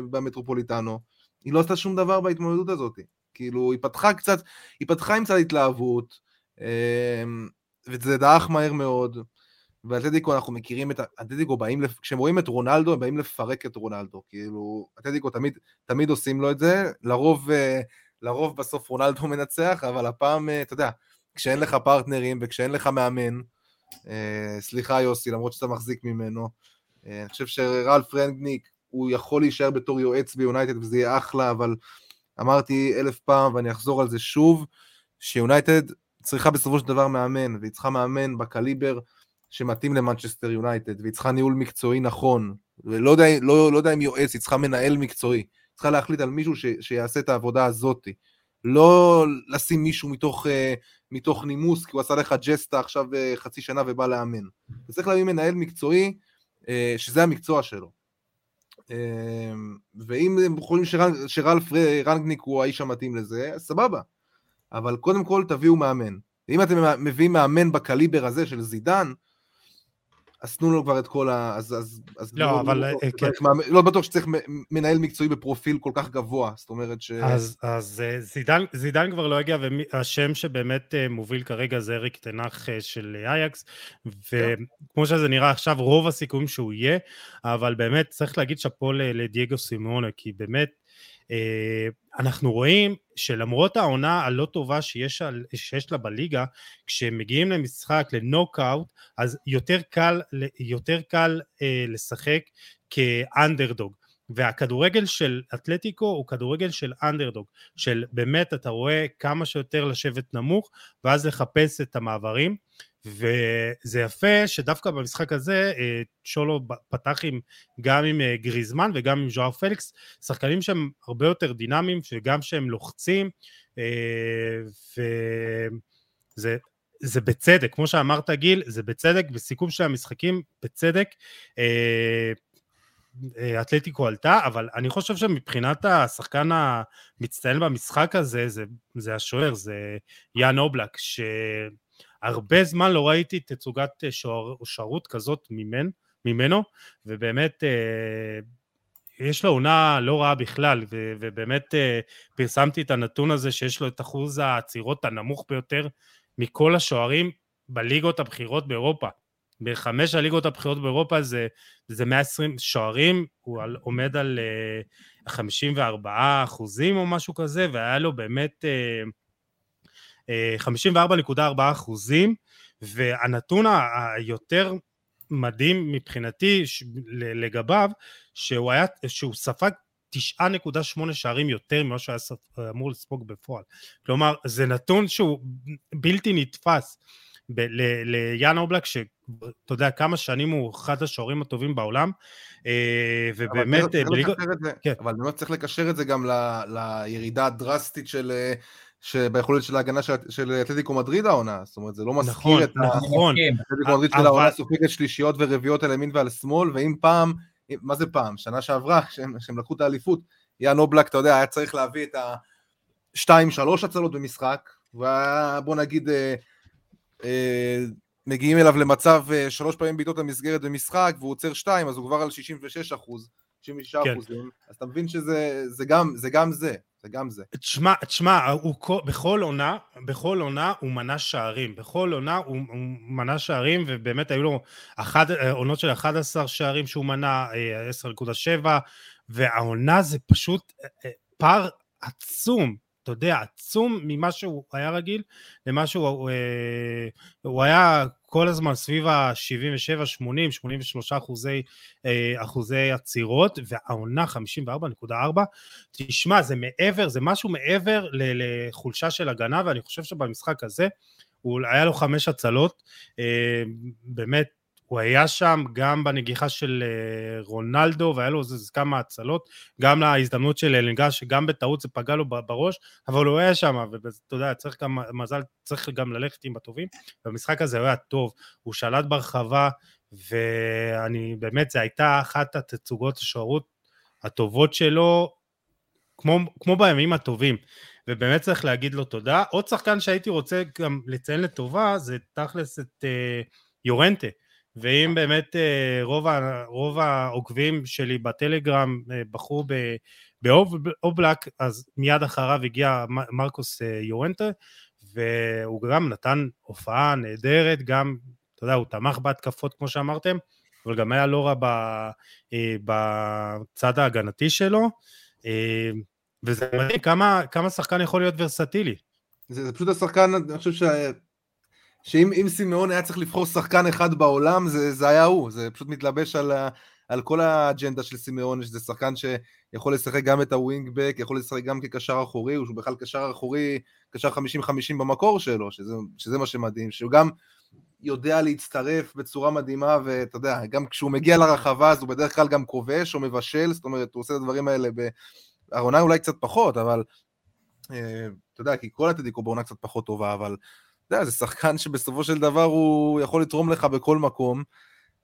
במטרופוליטנו, היא לא עשתה שום דבר בהתמודדות הזאת. כאילו, היא פתחה קצת, היא פתחה עם קצת התלהבות, אמ, וזה דעך מהר מאוד, ואתלטיקו אנחנו מכירים את, אתלטיקו באים, כשהם רואים את רונלדו, הם באים לפרק את רונלדו, כאילו, אתלטיקו תמיד, תמיד עושים לו את זה, לרוב, אה, לרוב בסוף רונלדו מנצח, אבל הפעם, אה, אתה יודע, כשאין לך פרטנרים וכשאין לך מאמן, אה, סליחה יוסי, למרות שאתה מחזיק ממנו. אה, אני חושב שרלף רנגניק, הוא יכול להישאר בתור יועץ ביונייטד וזה יהיה אחלה, אבל אמרתי אלף פעם ואני אחזור על זה שוב, שיונייטד צריכה בסופו של דבר מאמן, והיא צריכה מאמן בקליבר שמתאים למנצ'סטר יונייטד, והיא צריכה ניהול מקצועי נכון, ולא יודע, לא, לא יודע אם יועץ, היא צריכה מנהל מקצועי, צריכה להחליט על מישהו ש, שיעשה את העבודה הזאתי. לא לשים מישהו מתוך, אה, מתוך נימוס, כי הוא עשה לך ג'סטה עכשיו אה, חצי שנה ובא לאמן. אתה צריך להביא מנהל מקצועי, אה, שזה המקצוע שלו. ואם הם חושבים שרלף רנגניק הוא האיש המתאים לזה, סבבה. אבל קודם כל תביאו מאמן. ואם אתם מביאים מאמן בקליבר הזה של זידן, אז תנו לו כבר את כל ה... אז, אז, אז לא, לא, אבל... לא, כן. לא בטוח שצריך מנהל מקצועי בפרופיל כל כך גבוה, זאת אומרת ש... אז, אז אה, זידן, זידן כבר לא הגיע, והשם שבאמת אה, מוביל כרגע זה אריק תנח של אייקס, וכמו שזה נראה עכשיו, רוב הסיכויים שהוא יהיה, אבל באמת צריך להגיד שאפו לדייגו סימונה, כי באמת... אה, אנחנו רואים שלמרות העונה הלא טובה שיש, שיש לה בליגה, כשהם מגיעים למשחק, לנוקאוט, אז יותר קל, יותר קל אה, לשחק כאנדרדוג. והכדורגל של אתלטיקו הוא כדורגל של אנדרדוג, של באמת אתה רואה כמה שיותר לשבת נמוך ואז לחפש את המעברים וזה יפה שדווקא במשחק הזה אה, צ'ולו פתח עם, גם עם אה, גריזמן וגם עם ז'ואר פליקס, שחקנים שהם הרבה יותר דינמיים וגם שהם לוחצים אה, וזה זה בצדק, כמו שאמרת גיל, זה בצדק, בסיכום של המשחקים, בצדק, אתלטיקו עלתה, אבל אני חושב שמבחינת השחקן המצטיין במשחק הזה, זה, זה השוער, זה יאן אובלק, ש... הרבה זמן לא ראיתי תצוגת אה, שוערות כזאת ממנ, ממנו, ובאמת אה, יש לו עונה לא רעה בכלל, ו, ובאמת אה, פרסמתי את הנתון הזה שיש לו את אחוז העצירות הנמוך ביותר מכל השוערים בליגות הבכירות באירופה. בחמש הליגות הבכירות באירופה זה, זה 120 שוערים, הוא על, עומד על uh, 54 אחוזים או משהו כזה, והיה לו באמת uh, 54.4 אחוזים, והנתון היותר מדהים מבחינתי לגביו, שהוא, היה, שהוא ספג 9.8 שערים יותר ממה שהיה אמור לספוג בפועל. כלומר, זה נתון שהוא בלתי נתפס. ליאן אובלק, שאתה יודע כמה שנים הוא אחד השוערים הטובים בעולם, אה, ובאמת... כן. אבל באמת צריך לקשר את זה גם לירידה הדרסטית של אה, שביכולת של ההגנה של, של אתלטיקו מדריד העונה, זאת אומרת זה לא מזכיר נכון, את נכון, אתלטיקו מדריד של העונה סופגת שלישיות ורביעיות על ימין ועל שמאל, ואם פעם, מה זה פעם? שנה שעברה, כשהם לקחו את האליפות, יאן אובלק, אתה יודע, היה צריך להביא את השתיים שלוש הצלות במשחק, והיה בוא נגיד אה, אה, מגיעים אליו למצב שלוש פעמים בעיטות המסגרת במשחק, והוא עוצר שתיים, אז הוא כבר על 66 אחוז, 66 כן. אחוזים, אז אתה מבין שזה זה גם, זה גם זה. זה גם זה. תשמע, תשמע, הוא בכל עונה, בכל עונה הוא מנה שערים. בכל עונה הוא, הוא מנה שערים, ובאמת היו לו אחד, עונות של 11 שערים שהוא מנה, 10.7, והעונה זה פשוט פער עצום. אתה יודע, עצום ממה שהוא היה רגיל למה שהוא, אה, הוא היה כל הזמן סביב ה-77, 80, 83 אחוזי, אה, אחוזי עצירות, והעונה 54.4, תשמע, זה מעבר, זה משהו מעבר לחולשה של הגנה, ואני חושב שבמשחק הזה, הוא, היה לו חמש הצלות, אה, באמת הוא היה שם גם בנגיחה של אה, רונלדו, והיה לו איזה כמה הצלות, גם להזדמנות של אלנגה, שגם בטעות זה פגע לו בראש, אבל הוא היה שם, ואתה יודע, צריך גם מזל, צריך גם ללכת עם הטובים. במשחק הזה היה טוב, הוא שלט ברחבה, ואני באמת, זו הייתה אחת התצוגות השוערות הטובות שלו, כמו, כמו בימים הטובים. ובאמת צריך להגיד לו תודה. עוד שחקן שהייתי רוצה גם לציין לטובה, זה תכלס את אה, יורנטה. ואם באמת אה, רוב, רוב העוקבים שלי בטלגרם אה, בחרו באובלק, אז מיד אחריו הגיע מרקוס אה, יורנטה, והוא גם נתן הופעה נהדרת, גם, אתה יודע, הוא תמך בהתקפות כמו שאמרתם, אבל גם היה לא רע בצד ההגנתי שלו, וזה מדהים כמה, כמה שחקן יכול להיות ורסטילי. זה, זה פשוט השחקן, אני חושב שאם סימאון היה צריך לבחור שחקן אחד בעולם, זה, זה היה הוא, זה פשוט מתלבש על, על כל האג'נדה של סימאון, שזה שחקן שיכול לשחק גם את הווינגבק, יכול לשחק גם כקשר אחורי, הוא בכלל קשר אחורי, קשר 50-50 במקור שלו, שזה, שזה מה שמדהים, שהוא גם יודע להצטרף בצורה מדהימה, ואתה יודע, גם כשהוא מגיע לרחבה אז הוא בדרך כלל גם כובש או מבשל, זאת אומרת, הוא עושה את הדברים האלה ב... העונה אולי קצת פחות, אבל אה, אתה יודע, כי כל הטדיקו בעונה קצת פחות טובה, אבל אתה יודע, זה שחקן שבסופו של דבר הוא יכול לתרום לך בכל מקום.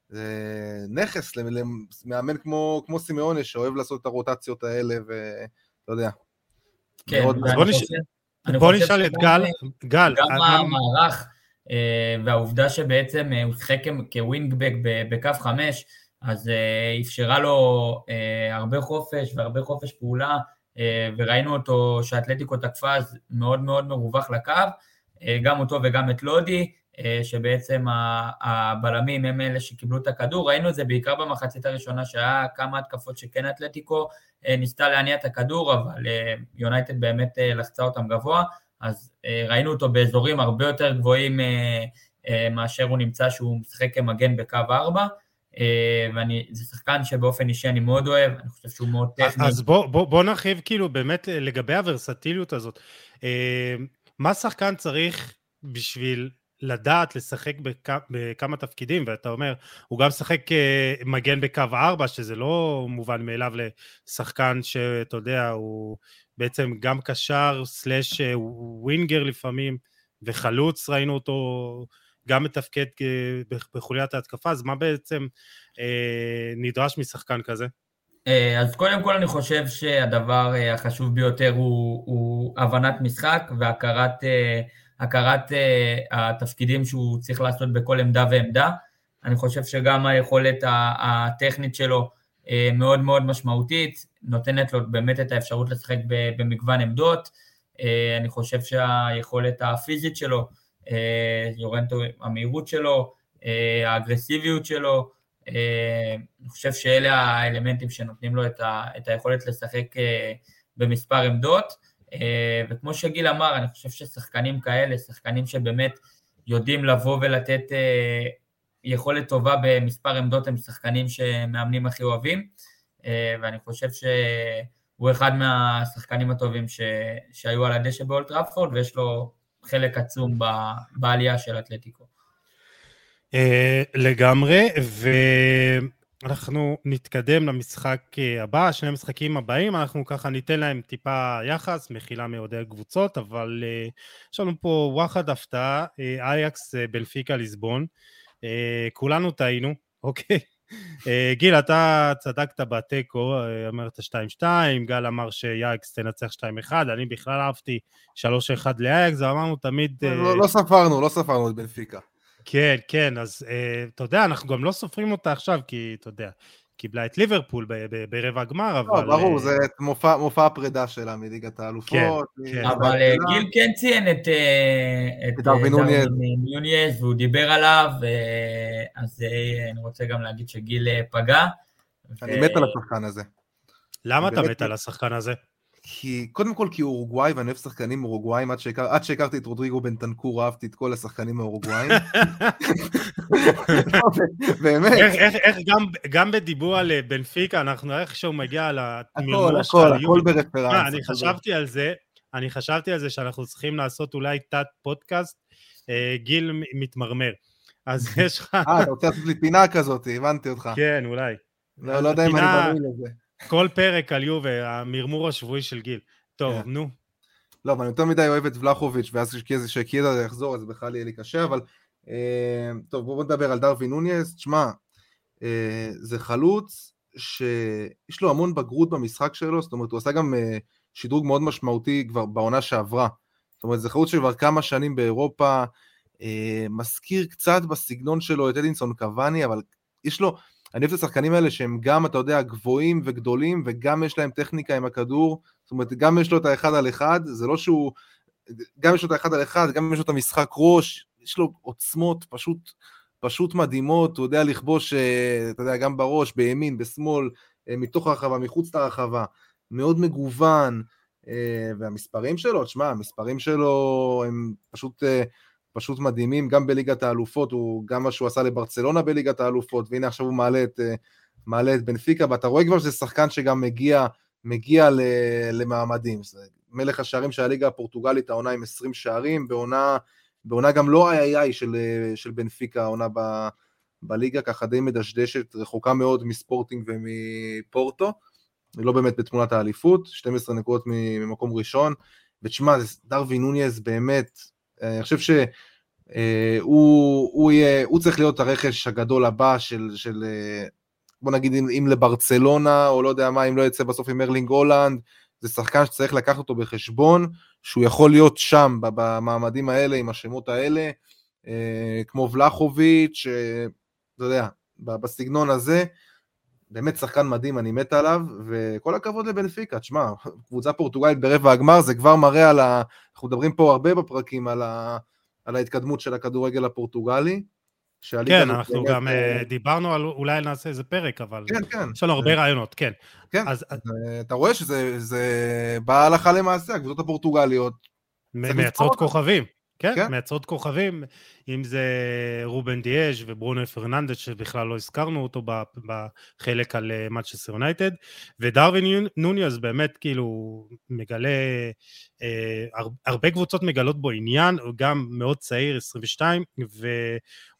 זה נכס למאמן כמו, כמו סימאונה, שאוהב לעשות את הרוטציות האלה, ואתה יודע. כן, מאוד... בוא, נש... בוא נשאל את גל. גל. גם אני... המערך אה, והעובדה שבעצם אה, הוא שיחק כווינגבק בקו חמש, אז אה, אפשרה לו הרבה חופש והרבה חופש פעולה, וראינו אותו שהאתלטיקו תקפה אז מאוד מאוד מרווח לקו. אה, גם אותו וגם את לודי, אה, שבעצם הבלמים הם אלה שקיבלו את הכדור, ראינו את זה בעיקר במחצית הראשונה שהיה כמה התקפות שכן אתלטיקו אה, ניסתה להניע את הכדור, אבל יונייטד באמת לחצה אותם גבוה, אז ראינו אותו באזורים הרבה יותר גבוהים מאשר הוא נמצא שהוא משחק כמגן בקו 4, וזה שחקן שבאופן אישי אני מאוד אוהב, אני חושב שהוא מאוד טכני. אז בוא, בוא, בוא נרחיב כאילו באמת לגבי הוורסטיליות הזאת. מה שחקן צריך בשביל לדעת לשחק בכ... בכמה תפקידים, ואתה אומר, הוא גם משחק אה, מגן בקו 4, שזה לא מובן מאליו לשחקן שאתה יודע, הוא בעצם גם קשר סלאש אה, ווינגר לפעמים, וחלוץ, ראינו אותו גם מתפקד אה, בחוליית ההתקפה, אז מה בעצם אה, נדרש משחקן כזה? אה, אז קודם כל אני חושב שהדבר אה, החשוב ביותר הוא, הוא הבנת משחק והכרת אה, הכרת התפקידים שהוא צריך לעשות בכל עמדה ועמדה. אני חושב שגם היכולת הטכנית שלו מאוד מאוד משמעותית, נותנת לו באמת את האפשרות לשחק במגוון עמדות. אני חושב שהיכולת הפיזית שלו, יורנטו, המהירות שלו, האגרסיביות שלו, אני חושב שאלה האלמנטים שנותנים לו את, ה, את היכולת לשחק אה, במספר עמדות, אה, וכמו שגיל אמר, אני חושב ששחקנים כאלה, שחקנים שבאמת יודעים לבוא ולתת יכולת טובה במספר עמדות, הם שחקנים שמאמנים הכי אוהבים, ואני חושב שהוא אחד מהשחקנים הטובים ש, שהיו על הדשא באולטראפורד, ויש לו חלק עצום בעלייה של אתלטיקו. אה, לגמרי, ואנחנו נתקדם למשחק אה, הבא, שני המשחקים הבאים, אנחנו ככה ניתן להם טיפה יחס, מחילה מאוהדי הקבוצות, אבל uh, יש לנו פה וואחד הפתעה, אייקס בלפיקה ליסבון, כולנו טעינו, [LAUGHS] אוקיי? גיל, אתה צדקת בתיקו, אמרת 2-2, גל אמר שיאקס תנצח 2-1, אני בכלל אהבתי 3-1 לאייקס, ואמרנו תמיד... לא, לא ספרנו, לא ספרנו את בנפיקה. כן, כן, אז אתה יודע, אנחנו גם לא סופרים אותה עכשיו, כי אתה יודע, קיבלה את ליברפול ברבע הגמר, לא, אבל... לא, ברור, זה מופע, מופע הפרידה שלה מליגת האלופות. כן, כן. אבל גיל כן ציין את, את דרווין נוניאז, והוא דיבר עליו, אז אני רוצה גם להגיד שגיל פגע. אני מת על השחקן הזה. למה אתה מת על השחקן הזה? כי, קודם כל כי הוא אורוגוואי, ואני אוהב שחקנים אורוגוואים, עד, שהכר, עד שהכרתי את רודריגו בן טנקור, אהבתי את כל השחקנים האורוגוואים. [LAUGHS] באמת. איך, איך, איך גם, גם בדיבור על אה, בנפיקה, אנחנו איכשהו מגיע למרמור הכל, הכל, הכל ברפרנס. אני חשבתי על זה, אני חשבתי על זה שאנחנו צריכים לעשות אולי תת פודקאסט, אה, גיל מתמרמר. אז [LAUGHS] יש לך... אה, אתה רוצה לעשות לי פינה כזאת, הבנתי אותך. כן, אולי. לא, לא יודע אם אני בנוי לזה. כל פרק על יובה, המרמור השבועי של גיל. טוב, yeah. כן. נו. לא, אבל אני יותר מדי אוהב את ולחוביץ', ואז כשקיאדה יחזור, אז בכלל יהיה לי קשה, אבל... אה, טוב, בואו נדבר על דרווין נוניס. תשמע, אה, זה חלוץ שיש לו המון בגרות במשחק שלו, זאת אומרת, הוא עשה גם אה, שדרוג מאוד משמעותי כבר בעונה שעברה. זאת אומרת, זה חלוץ שכבר כמה שנים באירופה, אה, מזכיר קצת בסגנון שלו את אדינסון קוואני, אבל יש לו, אני אוהב את השחקנים האלה שהם גם, אתה יודע, גבוהים וגדולים, וגם יש להם טכניקה עם הכדור, זאת אומרת, גם יש לו את האחד על אחד, זה לא שהוא, גם יש לו את האחד על אחד, גם יש לו את המשחק ראש, יש לו עוצמות פשוט, פשוט מדהימות, הוא יודע לכבוש, אה, אתה יודע, גם בראש, בימין, בשמאל, אה, מתוך הרחבה, מחוץ לרחבה, מאוד מגוון, אה, והמספרים שלו, תשמע, המספרים שלו הם פשוט פשוט מדהימים, גם בליגת האלופות, הוא, גם מה שהוא עשה לברצלונה בליגת האלופות, והנה עכשיו הוא מעלה את, אה, מעלה את בנפיקה, ואתה רואה כבר שזה שחקן שגם מגיע, מגיע למעמדים. זה מלך השערים של הליגה הפורטוגלית, העונה עם 20 שערים, בעונה, בעונה גם לא איי-איי של, של בנפיקה, העונה ב, בליגה, ככה די מדשדשת, רחוקה מאוד מספורטינג ומפורטו, לא באמת בתמונת האליפות, 12 נקודות ממקום ראשון, ותשמע, דרווין נוניאז באמת, אני חושב שהוא אה, הוא, יהיה, הוא צריך להיות הרכש הגדול הבא של, של אה, בוא נגיד אם, אם לברצלונה, או לא יודע מה, אם לא יצא בסוף עם ארלינג הולנד, זה שחקן שצריך לקחת אותו בחשבון, שהוא יכול להיות שם, במעמדים האלה, עם השמות האלה, אה, כמו ולחוביץ', אתה יודע, בסגנון הזה, באמת שחקן מדהים, אני מת עליו, וכל הכבוד לבנפיקה, תשמע, קבוצה פורטוגלית ברבע הגמר, זה כבר מראה על ה... אנחנו מדברים פה הרבה בפרקים על, ה... על ההתקדמות של הכדורגל הפורטוגלי. כן, אנחנו גם uh, דיברנו על אולי נעשה איזה פרק, אבל כן, כן. יש לנו הרבה רעיונות, כן. כן, אז, אז... אתה רואה שזה בא הלכה למעשה, הקבוצות הפורטוגליות. מייצרות כוכבים. כן, כן, מייצרות כוכבים, אם זה רובן דיאז' וברונו פרננדס, שבכלל לא הזכרנו אותו בחלק על מצ'סטר אה, יונייטד, ודרווין נוניאז באמת כאילו מגלה, אה, הרבה קבוצות מגלות בו עניין, הוא גם מאוד צעיר, 22,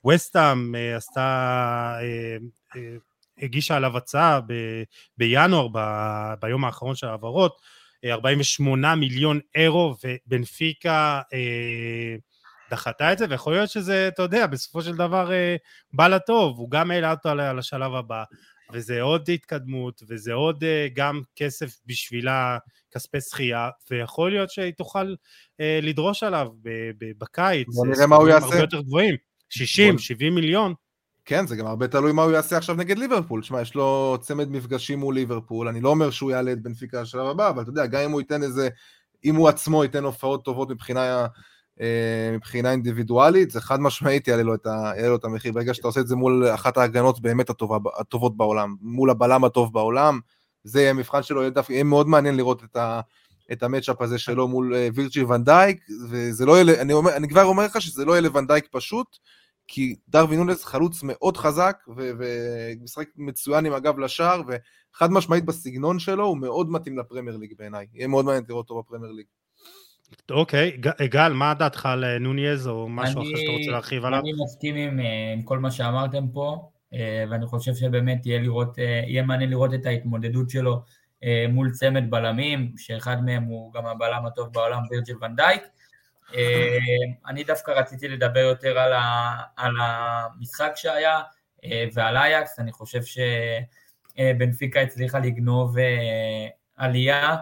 וווסטהאם אה, עשתה, אה, אה, הגישה עליו הצעה ב, בינואר, ב, ביום האחרון של העברות, 48 מיליון אירו, ובנפיקה אה, דחתה את זה, ויכול להיות שזה, אתה יודע, בסופו של דבר אה, בא לטוב, הוא גם העלה אותו על השלב הבא, וזה עוד התקדמות, וזה עוד אה, גם כסף בשבילה, כספי שחייה, ויכול להיות שהיא תוכל אה, לדרוש עליו בקיץ, בוא נראה מה הוא יעשה. הרבה יותר גבוהים, 60, 70 מיליון. כן, זה גם הרבה תלוי מה הוא יעשה עכשיו נגד ליברפול. תשמע, יש לו צמד מפגשים מול ליברפול, אני לא אומר שהוא יעלה את בנפיקה לשלב הבא, אבל אתה יודע, גם אם הוא ייתן איזה, אם הוא עצמו ייתן הופעות טובות מבחינה, אה, מבחינה אינדיבידואלית, זה חד משמעית יעלה לו, את ה, יעלה לו את המחיר. ברגע שאתה עושה את זה מול אחת ההגנות באמת הטובה, הטובות בעולם, מול הבלם הטוב בעולם, זה יהיה מבחן שלו, יהיה, יהיה מאוד מעניין לראות את. את המצ'אפ הזה שלו מול uh, וירג'י ונדייק, וזה לא יהיה, אני, אומר, אני כבר אומר לך שזה לא יהיה לוונדייק פשוט, כי דרווין נונס חלוץ מאוד חזק, ומשחק מצוין עם הגב לשער, וחד משמעית בסגנון שלו, הוא מאוד מתאים לפרמייר ליג בעיניי. יהיה מאוד מעניין לראות אותו בפרמייר ליג. אוקיי, גל, מה דעתך על נוניז או משהו אחר שאתה רוצה להרחיב עליו? אני מסכים עם, אה, עם כל מה שאמרתם פה, אה, ואני חושב שבאמת יהיה, לראות, אה, יהיה מעניין לראות את ההתמודדות שלו מול צמד בלמים, שאחד מהם הוא גם הבלם הטוב בעולם, וירג'ל ונדייק. אה, אני דווקא רציתי לדבר יותר על, ה, על המשחק שהיה אה, ועל אייקס, אני חושב שבנפיקה הצליחה לגנוב אה, עלייה,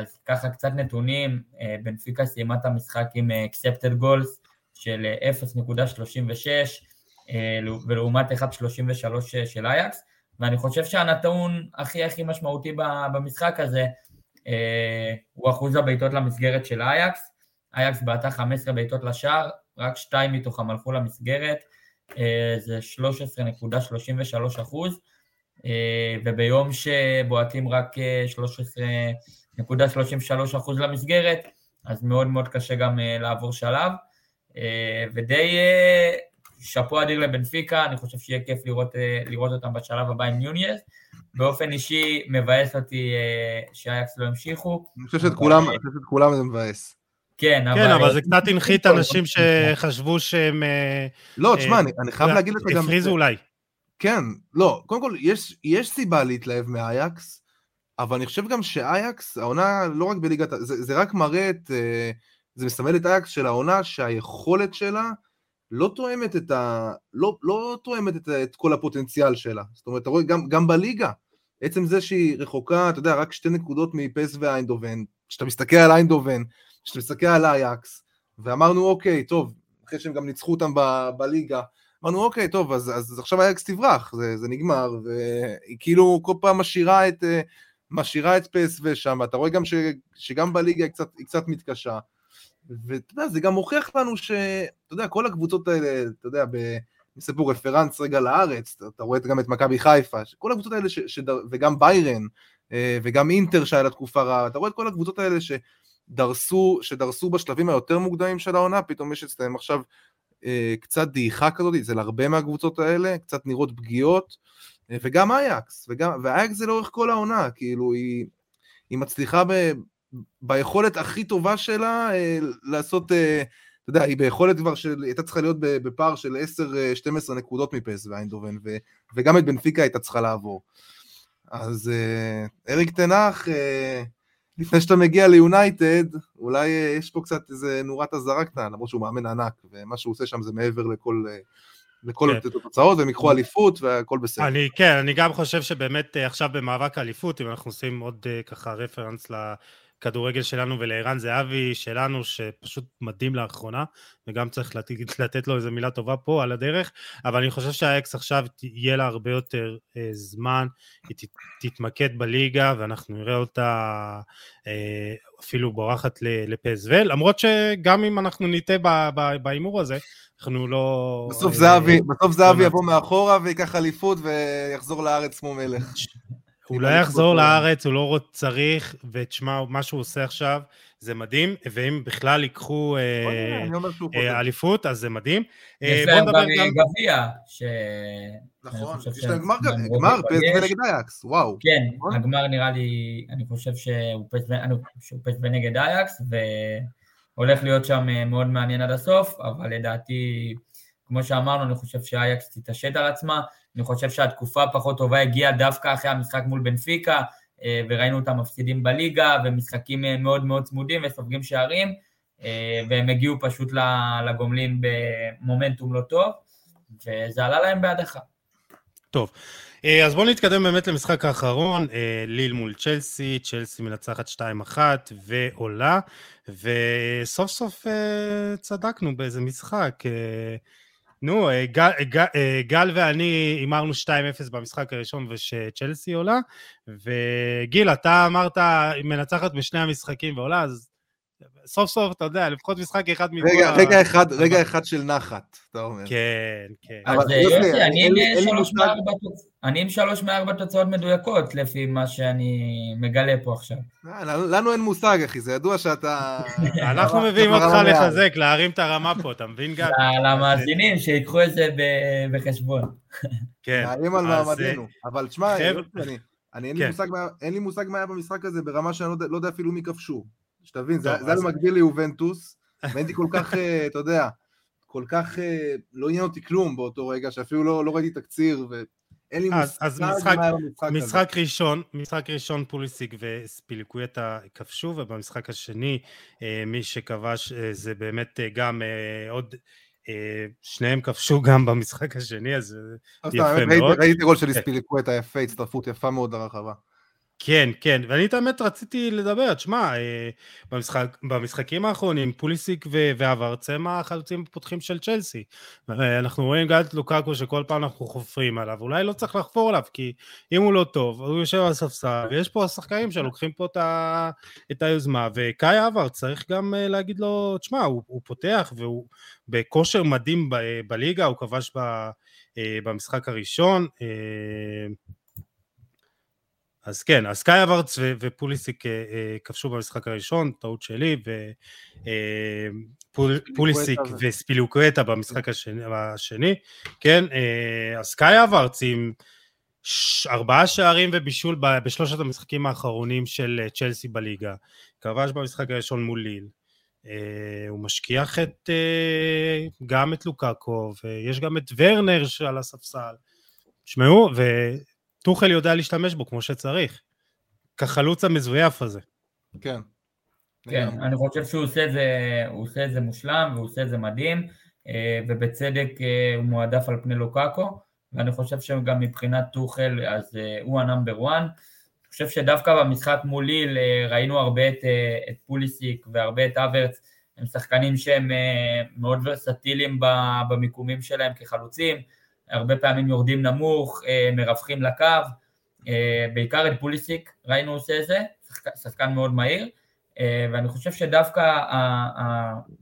אז ככה קצת נתונים, בנפיקה סיימה את המשחק עם accepted goals של 0.36 ולעומת 1.33 של אייקס, ואני חושב שהנתון הכי הכי משמעותי במשחק הזה הוא אחוז הבעיטות למסגרת של אייקס, אייקס בעטה 15 בעיטות לשער, רק שתיים מתוכם הלכו למסגרת, זה 13.33 אחוז, וביום שבועטים רק 13.33 אחוז למסגרת, אז מאוד מאוד קשה גם לעבור שלב, ודי שאפו אדיר לבנפיקה, אני חושב שיהיה כיף לראות, לראות אותם בשלב הבא עם ניוניאז. באופן אישי מבאס אותי שאייקס לא המשיכו. אני חושב שאת כולם זה מבאס. כן, אבל... כן, אבל זה קצת הנחית אנשים שחשבו שהם... לא, תשמע, אני חייב להגיד לך גם... הפריזו אולי. כן, לא, קודם כל, יש, יש סיבה להתלהב מאייקס, אבל אני חושב גם שאייקס, העונה לא רק בליגת... זה, זה רק מראה את... זה מסמל את אייקס של העונה שהיכולת שלה לא תואמת את ה... לא, לא תואמת את, את כל הפוטנציאל שלה. זאת אומרת, אתה רואה, גם, גם בליגה, עצם זה שהיא רחוקה, אתה יודע, רק שתי נקודות מפס ואיינדובן, כשאתה מסתכל על איינדובן, כשאתה מסתכל על אייקס, ואמרנו, אוקיי, טוב, אחרי שהם גם ניצחו אותם ב, בליגה, אמרנו, אוקיי, טוב, אז, אז עכשיו אייקס תברח, זה, זה נגמר, והיא כאילו כל פעם משאירה את, משאירה את פס ושם, אתה רואה גם ש, שגם בליגה היא קצת, היא קצת מתקשה. ואתה יודע, זה גם מוכיח לנו שאתה יודע, כל הקבוצות האלה, אתה יודע, ב... פה רפרנס רגע לארץ, אתה, אתה רואה גם את מכבי חיפה, כל הקבוצות האלה, ש, ש, וגם ביירן, אה, וגם אינטר שהיה לה תקופה רעה, אתה רואה את כל הקבוצות האלה שדרסו, שדרסו בשלבים היותר מוקדמים של העונה, פתאום יש אצלם עכשיו אה, קצת דעיכה כזאת, אצל הרבה מהקבוצות האלה, קצת נראות פגיעות, אה, וגם אייקס, וגם, ואייקס זה לאורך כל העונה, כאילו היא, היא מצליחה ב, ביכולת הכי טובה שלה אה, לעשות, אה, אתה יודע, היא ביכולת כבר של, הייתה צריכה להיות בפער של 10-12 אה, נקודות מפס ואיינדובן, וגם את בנפיקה הייתה צריכה לעבור. אז אריק תנח, לפני שאתה מגיע ליונייטד, אולי יש פה קצת איזה נורת אזהרה קטנה, למרות שהוא מאמן ענק, ומה שהוא עושה שם זה מעבר לכל... לכל כן. התוצאות, והם יקחו אליפות והכל בסדר. אני, כן, אני גם חושב שבאמת עכשיו במאבק האליפות, אם אנחנו עושים עוד ככה רפרנס הכדורגל שלנו ולערן זהבי שלנו, שפשוט מדהים לאחרונה, וגם צריך לתת, לתת לו איזה מילה טובה פה על הדרך, אבל אני חושב שהאקס עכשיו יהיה לה הרבה יותר אה, זמן, היא ת, תתמקד בליגה, ואנחנו נראה אותה אה, אפילו בורחת לפסו, למרות שגם אם אנחנו ניטה בהימור הזה, אנחנו לא... בסוף אה, זהבי, בסוף זהבי לא יבוא מאחורה ויקח אליפות ויחזור לארץ כמו מלך. הוא לא יחזור לארץ, הוא לא צריך, ותשמע, מה שהוא עושה עכשיו זה מדהים, ואם בכלל ייקחו אה, אה, אליפות, אז זה מדהים. אה, יש להם גם גביע, ש... נכון, יש להם גמר, פסו נגד אייקס, וואו. כן, נכון? הגמר נראה לי, אני חושב שהוא פסו נגד אייקס, והולך להיות שם מאוד מעניין עד הסוף, אבל לדעתי, כמו שאמרנו, אני חושב שאייקס תתעשת על עצמה, אני חושב שהתקופה הפחות טובה הגיעה דווקא אחרי המשחק מול בנפיקה, אה, וראינו אותם מפסידים בליגה, ומשחקים אה, מאוד מאוד צמודים וסופגים שערים, אה, והם הגיעו פשוט לגומלין במומנטום לא טוב, וזה עלה להם בהדחה. טוב, אז בואו נתקדם באמת למשחק האחרון, ליל מול צ'לסי, צ'לסי מנצחת 2-1 ועולה, וסוף סוף צדקנו באיזה משחק. נו, אה, גל, אה, גל, אה, גל ואני הימרנו 2-0 במשחק הראשון ושצ'לסי עולה, וגיל, אתה אמרת מנצחת בשני המשחקים ועולה, אז סוף סוף, אתה יודע, לפחות משחק אחד מכל רגע, ה... רגע אחד, רגע אחד של נחת, אתה אומר. כן, כן. יוסי, אני עם שלוש מארבע תוצאות מדויקות, לפי מה שאני מגלה פה עכשיו. אה, לנו אין מושג, אחי, זה ידוע שאתה... [LAUGHS] אנחנו מביאים אותך לחזק, להרים את הרמה פה, אתה מבין, גל? למאזינים, שיקחו את זה בחשבון. כן. נעים על מעמדנו. אבל תשמע, אני, אין לי מושג מה היה במשחק הזה, ברמה שאני לא, לא יודע אפילו מי כבשו. שתבין, זה היה במקביל ליובנטוס, והייתי כל כך, אה, אתה יודע, כל כך אה, לא עניין אותי כלום באותו רגע, שאפילו לא, לא ראיתי תקציר, ואין לי מושג אז משחק, משחק ראשון, משחק ראשון פוליסיק וספיליקוויטה כבשו, ובמשחק השני אה, מי שכבש זה באמת גם עוד... שניהם כבשו גם במשחק השני, אז יפה מאוד. ראיתי גול של כן. ספיליקווטה יפה, הצטרפות יפה מאוד לרחבה. כן, כן, ואני את האמת רציתי לדבר, תשמע, אה, במשחק, במשחקים האחרונים פוליסיק ועברץ הם החלוצים הפותחים של צ'לסי. אה, אנחנו רואים גם את לוקקו שכל פעם אנחנו חופרים עליו, אולי לא צריך לחפור עליו, כי אם הוא לא טוב, הוא יושב על הספסל, ויש פה שחקנים שלוקחים פה את, ה, את היוזמה, וקאי אברץ צריך גם אה, להגיד לו, תשמע, הוא, הוא פותח והוא בכושר מדהים ב, בליגה, הוא כבש ב, במשחק הראשון. אז כן, אז קאי אברץ ופוליסיק אה, אה, כבשו במשחק הראשון, טעות שלי, ופוליסיק אה, וספילוקווטה במשחק השני, השני, כן, אז קאי אברץ עם ארבעה שערים ובישול בשלושת המשחקים האחרונים של צ'לסי בליגה, כבש במשחק הראשון מול ליל. הוא משכיח את, גם את לוקאקו, ויש גם את ורנר על הספסל. תשמעו, טוחל יודע להשתמש בו כמו שצריך. כחלוץ המזויף הזה. כן. כן, אני חושב שהוא עושה את זה, הוא עושה את זה מושלם והוא עושה את זה מדהים, אה, ובצדק אה, הוא מועדף על פני לוקאקו, ואני חושב שגם מבחינת טוחל אז אה, הוא ה number 1. אני חושב שדווקא במשחק מול ליל ראינו הרבה את, את פוליסיק והרבה את אברץ, הם שחקנים שהם מאוד ורסטיליים במיקומים שלהם כחלוצים, הרבה פעמים יורדים נמוך, אה, מרווחים לקו, אה, בעיקר את פוליסיק ראינו עושה זה, שחקן מאוד מהיר, אה, ואני חושב שדווקא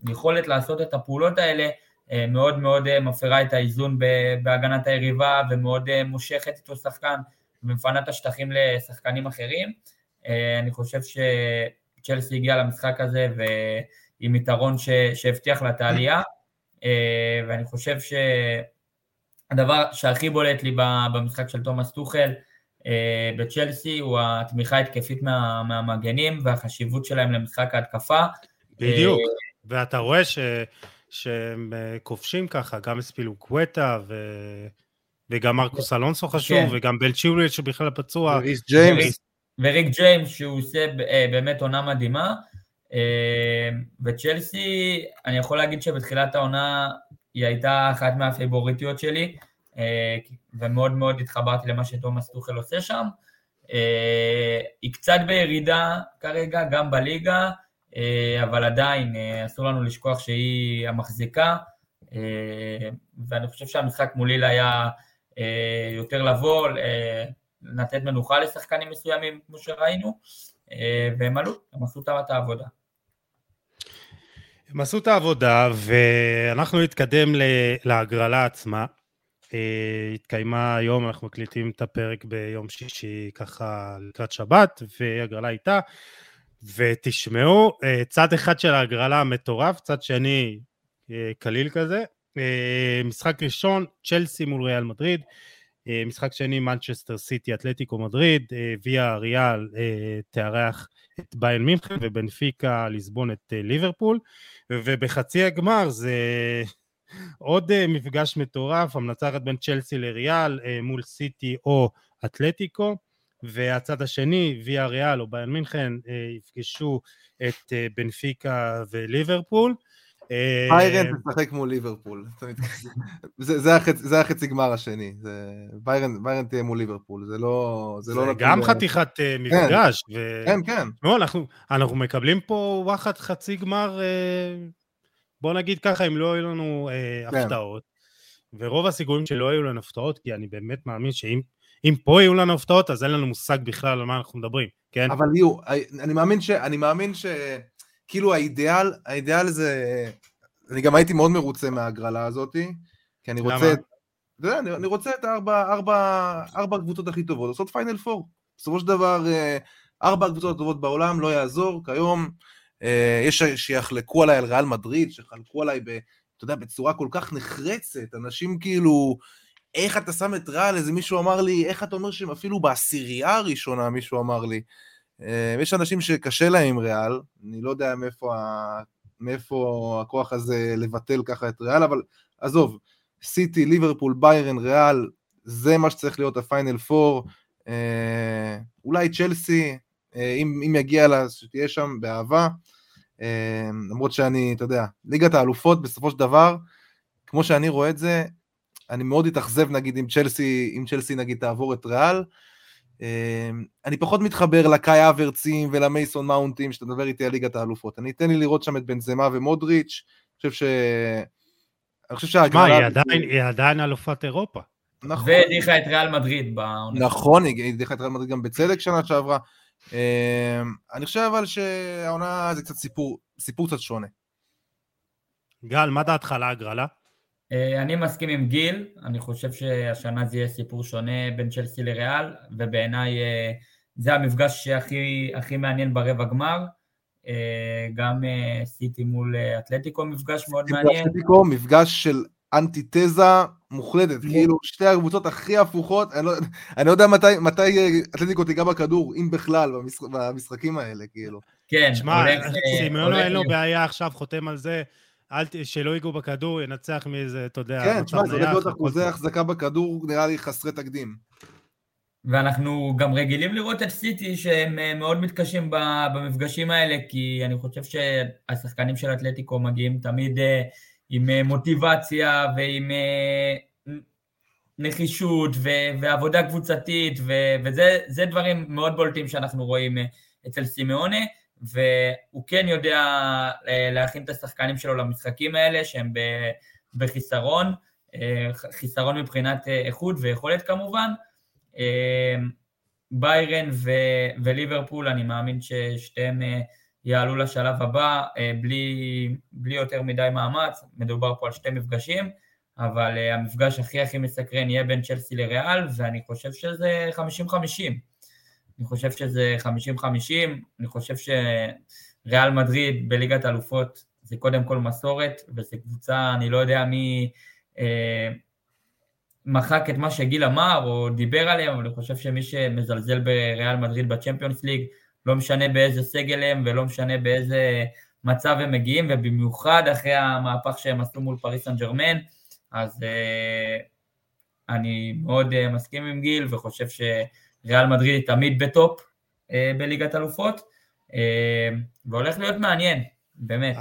היכולת לעשות את הפעולות האלה מאוד מאוד מפרה את האיזון בהגנת היריבה ומאוד מושכת איתו שחקן ומפנה את השטחים לשחקנים אחרים. אני חושב שצ'לסי הגיע למשחק הזה ועם יתרון שהבטיח לה את העלייה, ואני חושב ש... הדבר שהכי בולט לי במשחק של תומאס טוחל אה, בצ'לסי הוא התמיכה ההתקפית מה, מהמגנים והחשיבות שלהם למשחק ההתקפה. בדיוק, אה, ואתה רואה ש, שהם אה, כובשים ככה, גם הספילו קווטה ו... וגם מרקוס אלונסו חשוב, כן. וגם בלצ'יולי שבכלל פצוע. וריק ג'יימס. וריק ג'יימס שהוא עושה באמת עונה מדהימה. וצ'לסי, אני יכול להגיד שבתחילת העונה היא הייתה אחת מהפייבוריטיות שלי, אה, ומאוד מאוד התחברתי למה שתומאס טוחל עושה שם. אה, היא קצת בירידה כרגע, גם בליגה, אה, אבל עדיין אסור לנו לשכוח שהיא המחזיקה, ואני חושב שהמשחק מול לילה היה יותר לבוא, לתת מנוחה לשחקנים מסוימים, כמו שראינו, והם עלו, הם עשו את העבודה. הם עשו את העבודה ואנחנו נתקדם להגרלה עצמה. אה, התקיימה היום, אנחנו מקליטים את הפרק ביום שישי ככה לקראת שבת, והגרלה איתה. ותשמעו, אה, צד אחד של ההגרלה מטורף, צד שני אה, קליל כזה. משחק ראשון, צ'לסי מול ריאל מדריד. משחק שני, מנצ'סטר סיטי, אתלטיקו מדריד. ויה ריאל תארח את ביין מינכן ובנפיקה ליסבון את ליברפול. ובחצי הגמר זה עוד אה, מפגש מטורף, המנצחת בין צ'לסי לריאל אה, מול סיטי או אתלטיקו, והצד השני, ויה ריאל או ביין מינכן, אה, יפגשו את בנפיקה וליברפול. ביירן תשחק מול ליברפול, זה החצי גמר השני, ביירן תהיה מול ליברפול, זה לא... זה לא גם חתיכת מפגש. כן, כן. לא, אנחנו מקבלים פה וואחד חצי גמר, בוא נגיד ככה, אם לא היו לנו כן. הפתעות, ורוב הסיכויים שלא היו לנו הפתעות, כי אני באמת מאמין שאם פה יהיו לנו הפתעות, אז אין לנו מושג בכלל על מה אנחנו מדברים, כן? אבל יהיו, אני מאמין ש... אני מאמין ש... כאילו האידיאל, האידיאל זה... אני גם הייתי מאוד מרוצה מההגרלה הזאת, כי אני רוצה... למה? יודע, אני, אני רוצה את הארבע, ארבע, ארבע הקבוצות הכי טובות, לעשות פיינל פור. בסופו של דבר, אה, ארבע הקבוצות הטובות בעולם, לא יעזור, כיום אה, יש שיחלקו עליי על ריאל מדריד, שחלקו עליי, ב, אתה יודע, בצורה כל כך נחרצת, אנשים כאילו, איך אתה שם את ריאל, איזה מישהו אמר לי, איך אתה אומר שהם אפילו בעשירייה הראשונה, מישהו אמר לי. אה, יש אנשים שקשה להם עם ריאל, אני לא יודע מאיפה. מאיפה הכוח הזה לבטל ככה את ריאל, אבל עזוב, סיטי, ליברפול, ביירן, ריאל, זה מה שצריך להיות הפיינל פור. אה, אולי צ'לסי, אה, אם, אם יגיע לה, שתהיה שם באהבה. אה, למרות שאני, אתה יודע, ליגת האלופות בסופו של דבר, כמו שאני רואה את זה, אני מאוד אתאכזב נגיד אם צ'לסי, אם צ'לסי נגיד תעבור את ריאל, אני פחות מתחבר לקאי אברצים ולמייסון מאונטים, שאתה מדבר איתי על ליגת האלופות. אני אתן לי לראות שם את בנזמה ומודריץ', אני חושב ש... אני חושב שההגרלה... מה, היא עדיין אלופת אירופה. נכון. והדיחה את ריאל מדריד בעונה. נכון, היא הדיחה את ריאל מדריד גם בצדק שנה שעברה. אני חושב אבל שהעונה זה קצת סיפור, סיפור קצת שונה. גל, מה דעתך על ההגרלה? אה, אני מסכים עם גיל, אני חושב שהשנה זה יהיה סיפור שונה בין צ'לסי לריאל, ובעיניי אה, זה המפגש שהכי הכי מעניין ברבע גמר. אה, גם סיטי מול אתלטיקו מפגש מאוד מעניין. אתלטיקו, מפגש של אנטיתזה מוחלטת, כאילו שתי הקבוצות הכי הפוכות, אני לא, אני לא יודע מתי, מתי אתלטיקו תיגע בכדור, אם בכלל, במשחק, במשחקים האלה, כאילו. כן, שמע, סימיונו אין לו בעיה עכשיו, חותם על זה. אל ת... שלא ייגעו בכדור, ינצח מאיזה, אתה יודע... כן, תשמע, זה הולך להיות אחוזי החזקה בכדור, נראה לי חסרי תקדים. ואנחנו גם רגילים לראות את סיטי שהם אה, מאוד מתקשים במפגשים האלה, כי אני חושב שהשחקנים של אתלטיקו מגיעים תמיד אה, עם אה, מוטיבציה ועם נחישות ועבודה קבוצתית, וזה דברים מאוד בולטים שאנחנו רואים אצל סימאונה. והוא כן יודע אה, להכין את השחקנים שלו למשחקים האלה שהם בחיסרון, אה, חיסרון מבחינת אה, איכות ויכולת כמובן. ביירן ו- וליברפול, אני מאמין ששתיהם יעלו לשלב הבא בלי, בלי יותר מדי מאמץ, מדובר פה על שתי מפגשים, אבל המפגש הכי הכי מסקרן יהיה בין צ'לסי לריאל, ואני חושב שזה 50-50. אני חושב שזה 50-50, אני חושב שריאל מדריד בליגת האלופות זה קודם כל מסורת, וזו קבוצה, אני לא יודע מי אה, מחק את מה שגיל אמר או דיבר עליהם, אבל אני חושב שמי שמזלזל בריאל מדריד בצ'מפיונס ליג, לא משנה באיזה סגל הם ולא משנה באיזה מצב הם מגיעים, ובמיוחד אחרי המהפך שהם עשו מול פריס סן ג'רמן, אז אה, אני מאוד אה, מסכים עם גיל וחושב ש... ריאל מדריד היא תמיד בטופ אה, בליגת אלופות, אה, והולך להיות מעניין, באמת.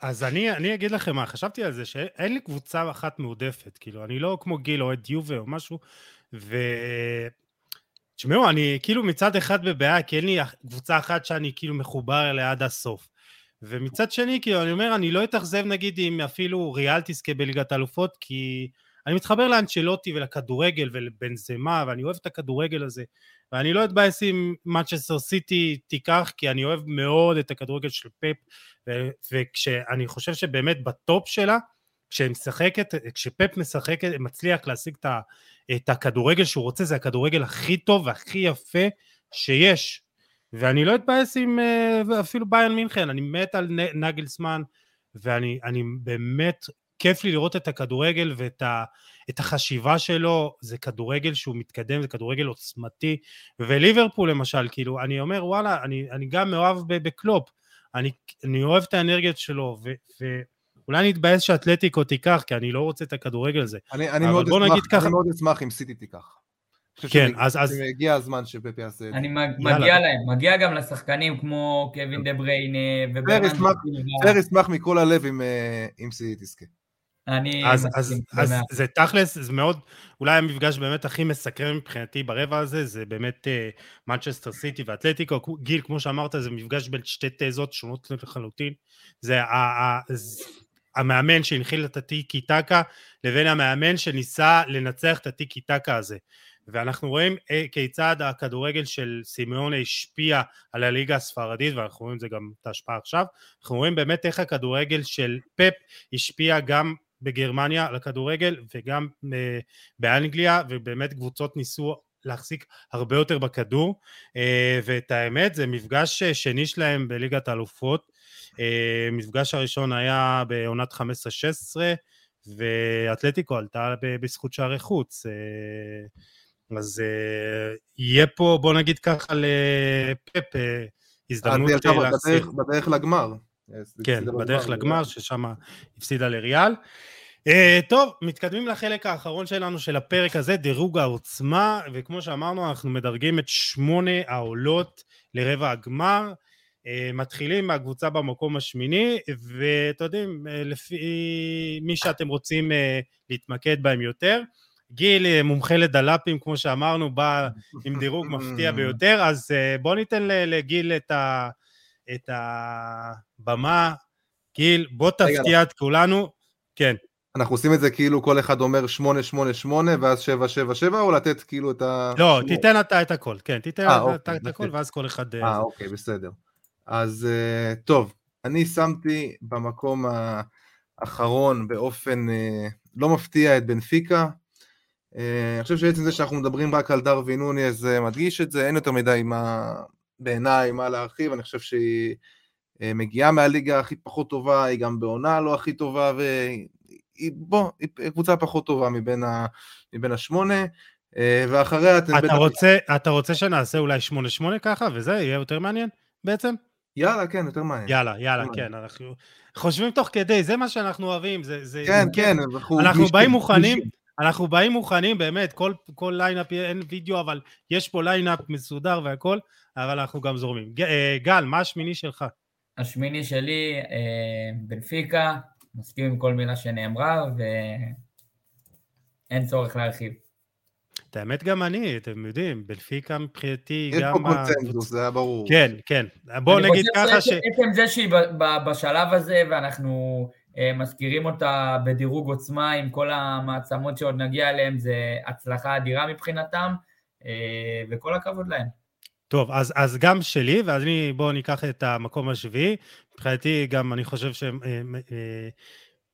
אז אני, אני אגיד לכם מה, חשבתי על זה שאין לי קבוצה אחת מעודפת, כאילו, אני לא כמו גיל או את יובה או משהו, ו... תשמעו, אני כאילו מצד אחד בבעיה, כי אין לי קבוצה אחת שאני כאילו מחובר אליה עד הסוף. ומצד שני, כאילו, אני אומר, אני לא אתאכזב נגיד אם אפילו ריאל תזכה בליגת אלופות, כי אני מתחבר לאנצ'לוטי ולכדורגל ולבנזמה, ואני אוהב את הכדורגל הזה, ואני לא אתבאס אם מצ'סטר סיטי תיקח, כי אני אוהב מאוד את הכדורגל של פפ, וכשאני חושב שבאמת בטופ שלה, כשמשחקת, כשפפ משחק, מצליח להשיג את, את הכדורגל שהוא רוצה, זה הכדורגל הכי טוב והכי יפה שיש. ואני לא אתבאס עם אה, אפילו ביין מינכן, אני מת על נגלסמן, ואני באמת כיף לי לראות את הכדורגל ואת ה, את החשיבה שלו, זה כדורגל שהוא מתקדם, זה כדורגל עוצמתי, וליברפול למשל, כאילו, אני אומר וואלה, אני, אני גם מאוהב בקלופ, אני, אני אוהב את האנרגיות שלו, ו, ואולי אני אתבאס שאתלטיקו תיקח, כי אני לא רוצה את הכדורגל הזה. אני, אני, מאוד, אשמח, ככה... אני מאוד אשמח אם סיטי תיקח. כן, אז... אז... הגיע הזמן שפפי יעשה את זה. מגיע להם, מגיע גם לשחקנים כמו קווין דה בריינה וברנרדו. אני אשמח מכל הלב אם אה, סיטי תזכה. אני אז, אז, אז זה תכלס, זה מאוד, אולי המפגש באמת הכי מסקרן מבחינתי ברבע הזה, זה באמת מנצ'סטר uh, סיטי ואתלטיקו, גיל, כמו שאמרת, זה מפגש בין שתי תזות שונות לחלוטין, זה המאמן שהנחיל את הטיקי טקה, לבין המאמן שניסה לנצח את הטיקי טקה הזה. ואנחנו רואים אה, כיצד הכדורגל של סימיונה השפיע על הליגה הספרדית ואנחנו רואים את זה גם את ההשפעה עכשיו. אנחנו רואים באמת איך הכדורגל של פפ השפיע גם בגרמניה לכדורגל וגם אה, באנגליה ובאמת קבוצות ניסו להחזיק הרבה יותר בכדור אה, ואת האמת זה מפגש שני שלהם בליגת האלופות. אה, מפגש הראשון היה בעונת 15-16 ואתלטיקו עלתה בזכות שערי חוץ אז יהיה פה בוא נגיד ככה לפפ הזדמנות להחזיר. בדרך לגמר כן, בדרך לגמר, ששם הפסידה לריאל. Uh, טוב, מתקדמים לחלק האחרון שלנו של הפרק הזה, דירוג העוצמה, וכמו שאמרנו, אנחנו מדרגים את שמונה העולות לרבע הגמר. Uh, מתחילים מהקבוצה במקום השמיני, ואתם יודעים, uh, לפי מי שאתם רוצים uh, להתמקד בהם יותר. גיל אה, מומחה לדלפים, כמו שאמרנו, בא עם דירוג מפתיע [LAUGHS] ביותר, אז בוא ניתן לגיל את, ה, את הבמה. גיל, בוא תפתיע את כולנו. כן. אנחנו עושים את זה כאילו כל אחד אומר 888 ואז 777 או לתת כאילו את ה... לא, תיתן אתה את הכל, כן, תיתן 아, אתה אוקיי, את הכל ואז כל אחד... אה, אוקיי, בסדר. אז טוב, אני שמתי במקום האחרון באופן לא מפתיע את בנפיקה. אני חושב שעצם זה שאנחנו מדברים רק על דרווין נוני זה מדגיש את זה, אין יותר מדי מה, אין יותר מדי מה להרחיב, אני חושב שהיא מגיעה מהליגה הכי פחות טובה, היא גם בעונה לא הכי טובה, והיא בוא, היא קבוצה פחות טובה מבין, ה, מבין השמונה, ואחריה אתם אתה בטח... רוצה, אתה רוצה שנעשה אולי שמונה שמונה ככה, וזה יהיה יותר מעניין בעצם? יאללה, כן, יותר מעניין. יאללה, יאללה, כן, אנחנו חושבים תוך כדי, זה מה שאנחנו אוהבים, זה... זה כן, כן, אנחנו... אנחנו באים מוכנים, אנחנו באים מוכנים, באמת, כל, כל lineup, אין וידאו, אבל יש פה lineup מסודר והכל, אבל אנחנו גם זורמים. אה, גל, מה השמיני שלך? השמיני שלי, אה, בנפיקה, מסכים עם כל מילה שנאמרה, ואין צורך להרחיב. את האמת גם אני, אתם יודעים, בנפיקה מבחינתי גם... יש פה קונצנזוס, זה היה ברור. כן, כן. בואו נגיד ככה ש... עצם זה שהיא בשלב הזה, ואנחנו מזכירים אותה בדירוג עוצמה עם כל המעצמות שעוד נגיע אליהן, זה הצלחה אדירה מבחינתם, אה, וכל הכבוד להם. טוב, אז, אז גם שלי, ואז אני, בואו ניקח את המקום השביעי. מבחינתי גם אני חושב שהם... אה,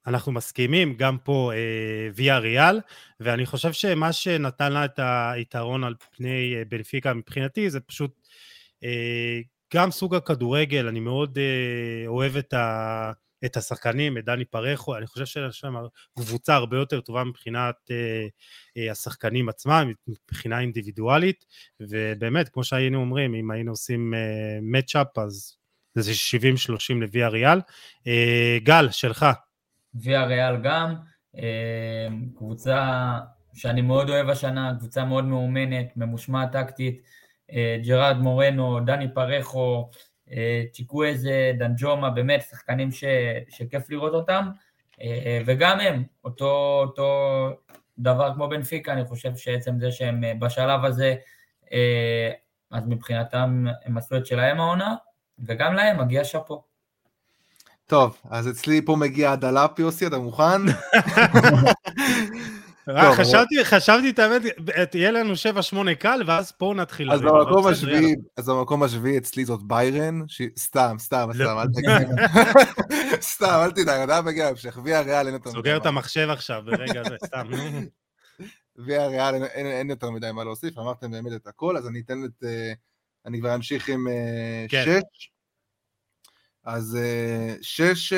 אנחנו מסכימים, גם פה אה, ויה ריאל, ואני חושב שמה שנתן לה את היתרון על פני אה, בנפיקה מבחינתי זה פשוט אה, גם סוג הכדורגל, אני מאוד אה, אוהב את, ה, את השחקנים, את דני פרחו, אני חושב שיש להם קבוצה הרבה יותר טובה מבחינת אה, אה, השחקנים עצמם, מבחינה אינדיבידואלית, ובאמת, כמו שהיינו אומרים, אם היינו עושים אה, מצ'אפ, אז זה 70-30 לוויה ריאל. אה, גל, שלך. ויה ריאל גם, אה, קבוצה שאני מאוד אוהב השנה, קבוצה מאוד מאומנת, ממושמעת טקטית, אה, ג'רארד מורנו, דני פרחו, אה, צ'יקוויזה, דנג'ומה, באמת שחקנים ש, שכיף לראות אותם, וגם הם, אותו, אותו דבר כמו בנפיקה, אני חושב שעצם זה שהם בשלב הזה, אז מבחינתם הם עשו את שלהם העונה, וגם להם מגיע שאפו. טוב, אז אצלי פה מגיע הדלאפ, יוסי, אתה מוכן? [LAUGHS] אה, חשבתי, חשבתי את האמת, תהיה לנו 7-8 קל, ואז פה נתחיל. אז במקום השביעי, אז במקום השביעי אצלי זאת ביירן, סתם, סתם, סתם, אל תגיד. [LAUGHS] סתם, אל תדאג, אתה מגיע להמשך, ויה ריאל אין יותר מדי. סוגר את המחשב עכשיו, ברגע זה, סתם. [LAUGHS] ויה ריאל אין יותר מדי מה להוסיף, אמרתם באמת את הכל, אז אני אתן את, אה, אני כבר אמשיך עם 6. אה, כן. אז אה, שש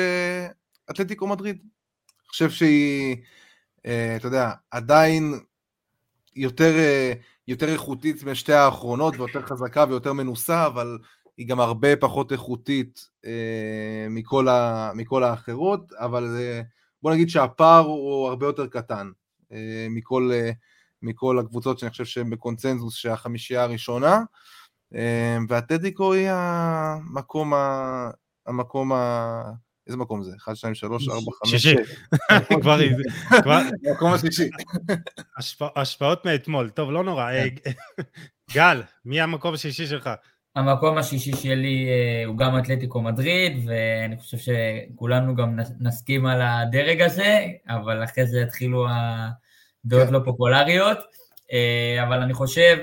אתלטיקו מדריד. אני חושב שהיא, אתה יודע, עדיין יותר, יותר איכותית משתי האחרונות, ויותר חזקה ויותר מנוסה, אבל היא גם הרבה פחות איכותית מכל, ה, מכל האחרות, אבל בוא נגיד שהפער הוא הרבה יותר קטן מכל, מכל הקבוצות שאני חושב שהן בקונצנזוס שהחמישייה הראשונה. והטדיקו היא המקום המקום ה... איזה מקום זה? 1, 2, 3, 4, 5, 6. כבר... מקום השישי. השפעות מאתמול, טוב, לא נורא. אה, [LAUGHS] גל, מי המקום השישי שלך? המקום השישי שלי אה, הוא גם אתלטיקו מדריד, ואני חושב שכולנו גם נסכים על הדרג הזה, אבל אחרי זה יתחילו הדעות כן. לא פופולריות. אה, אבל אני חושב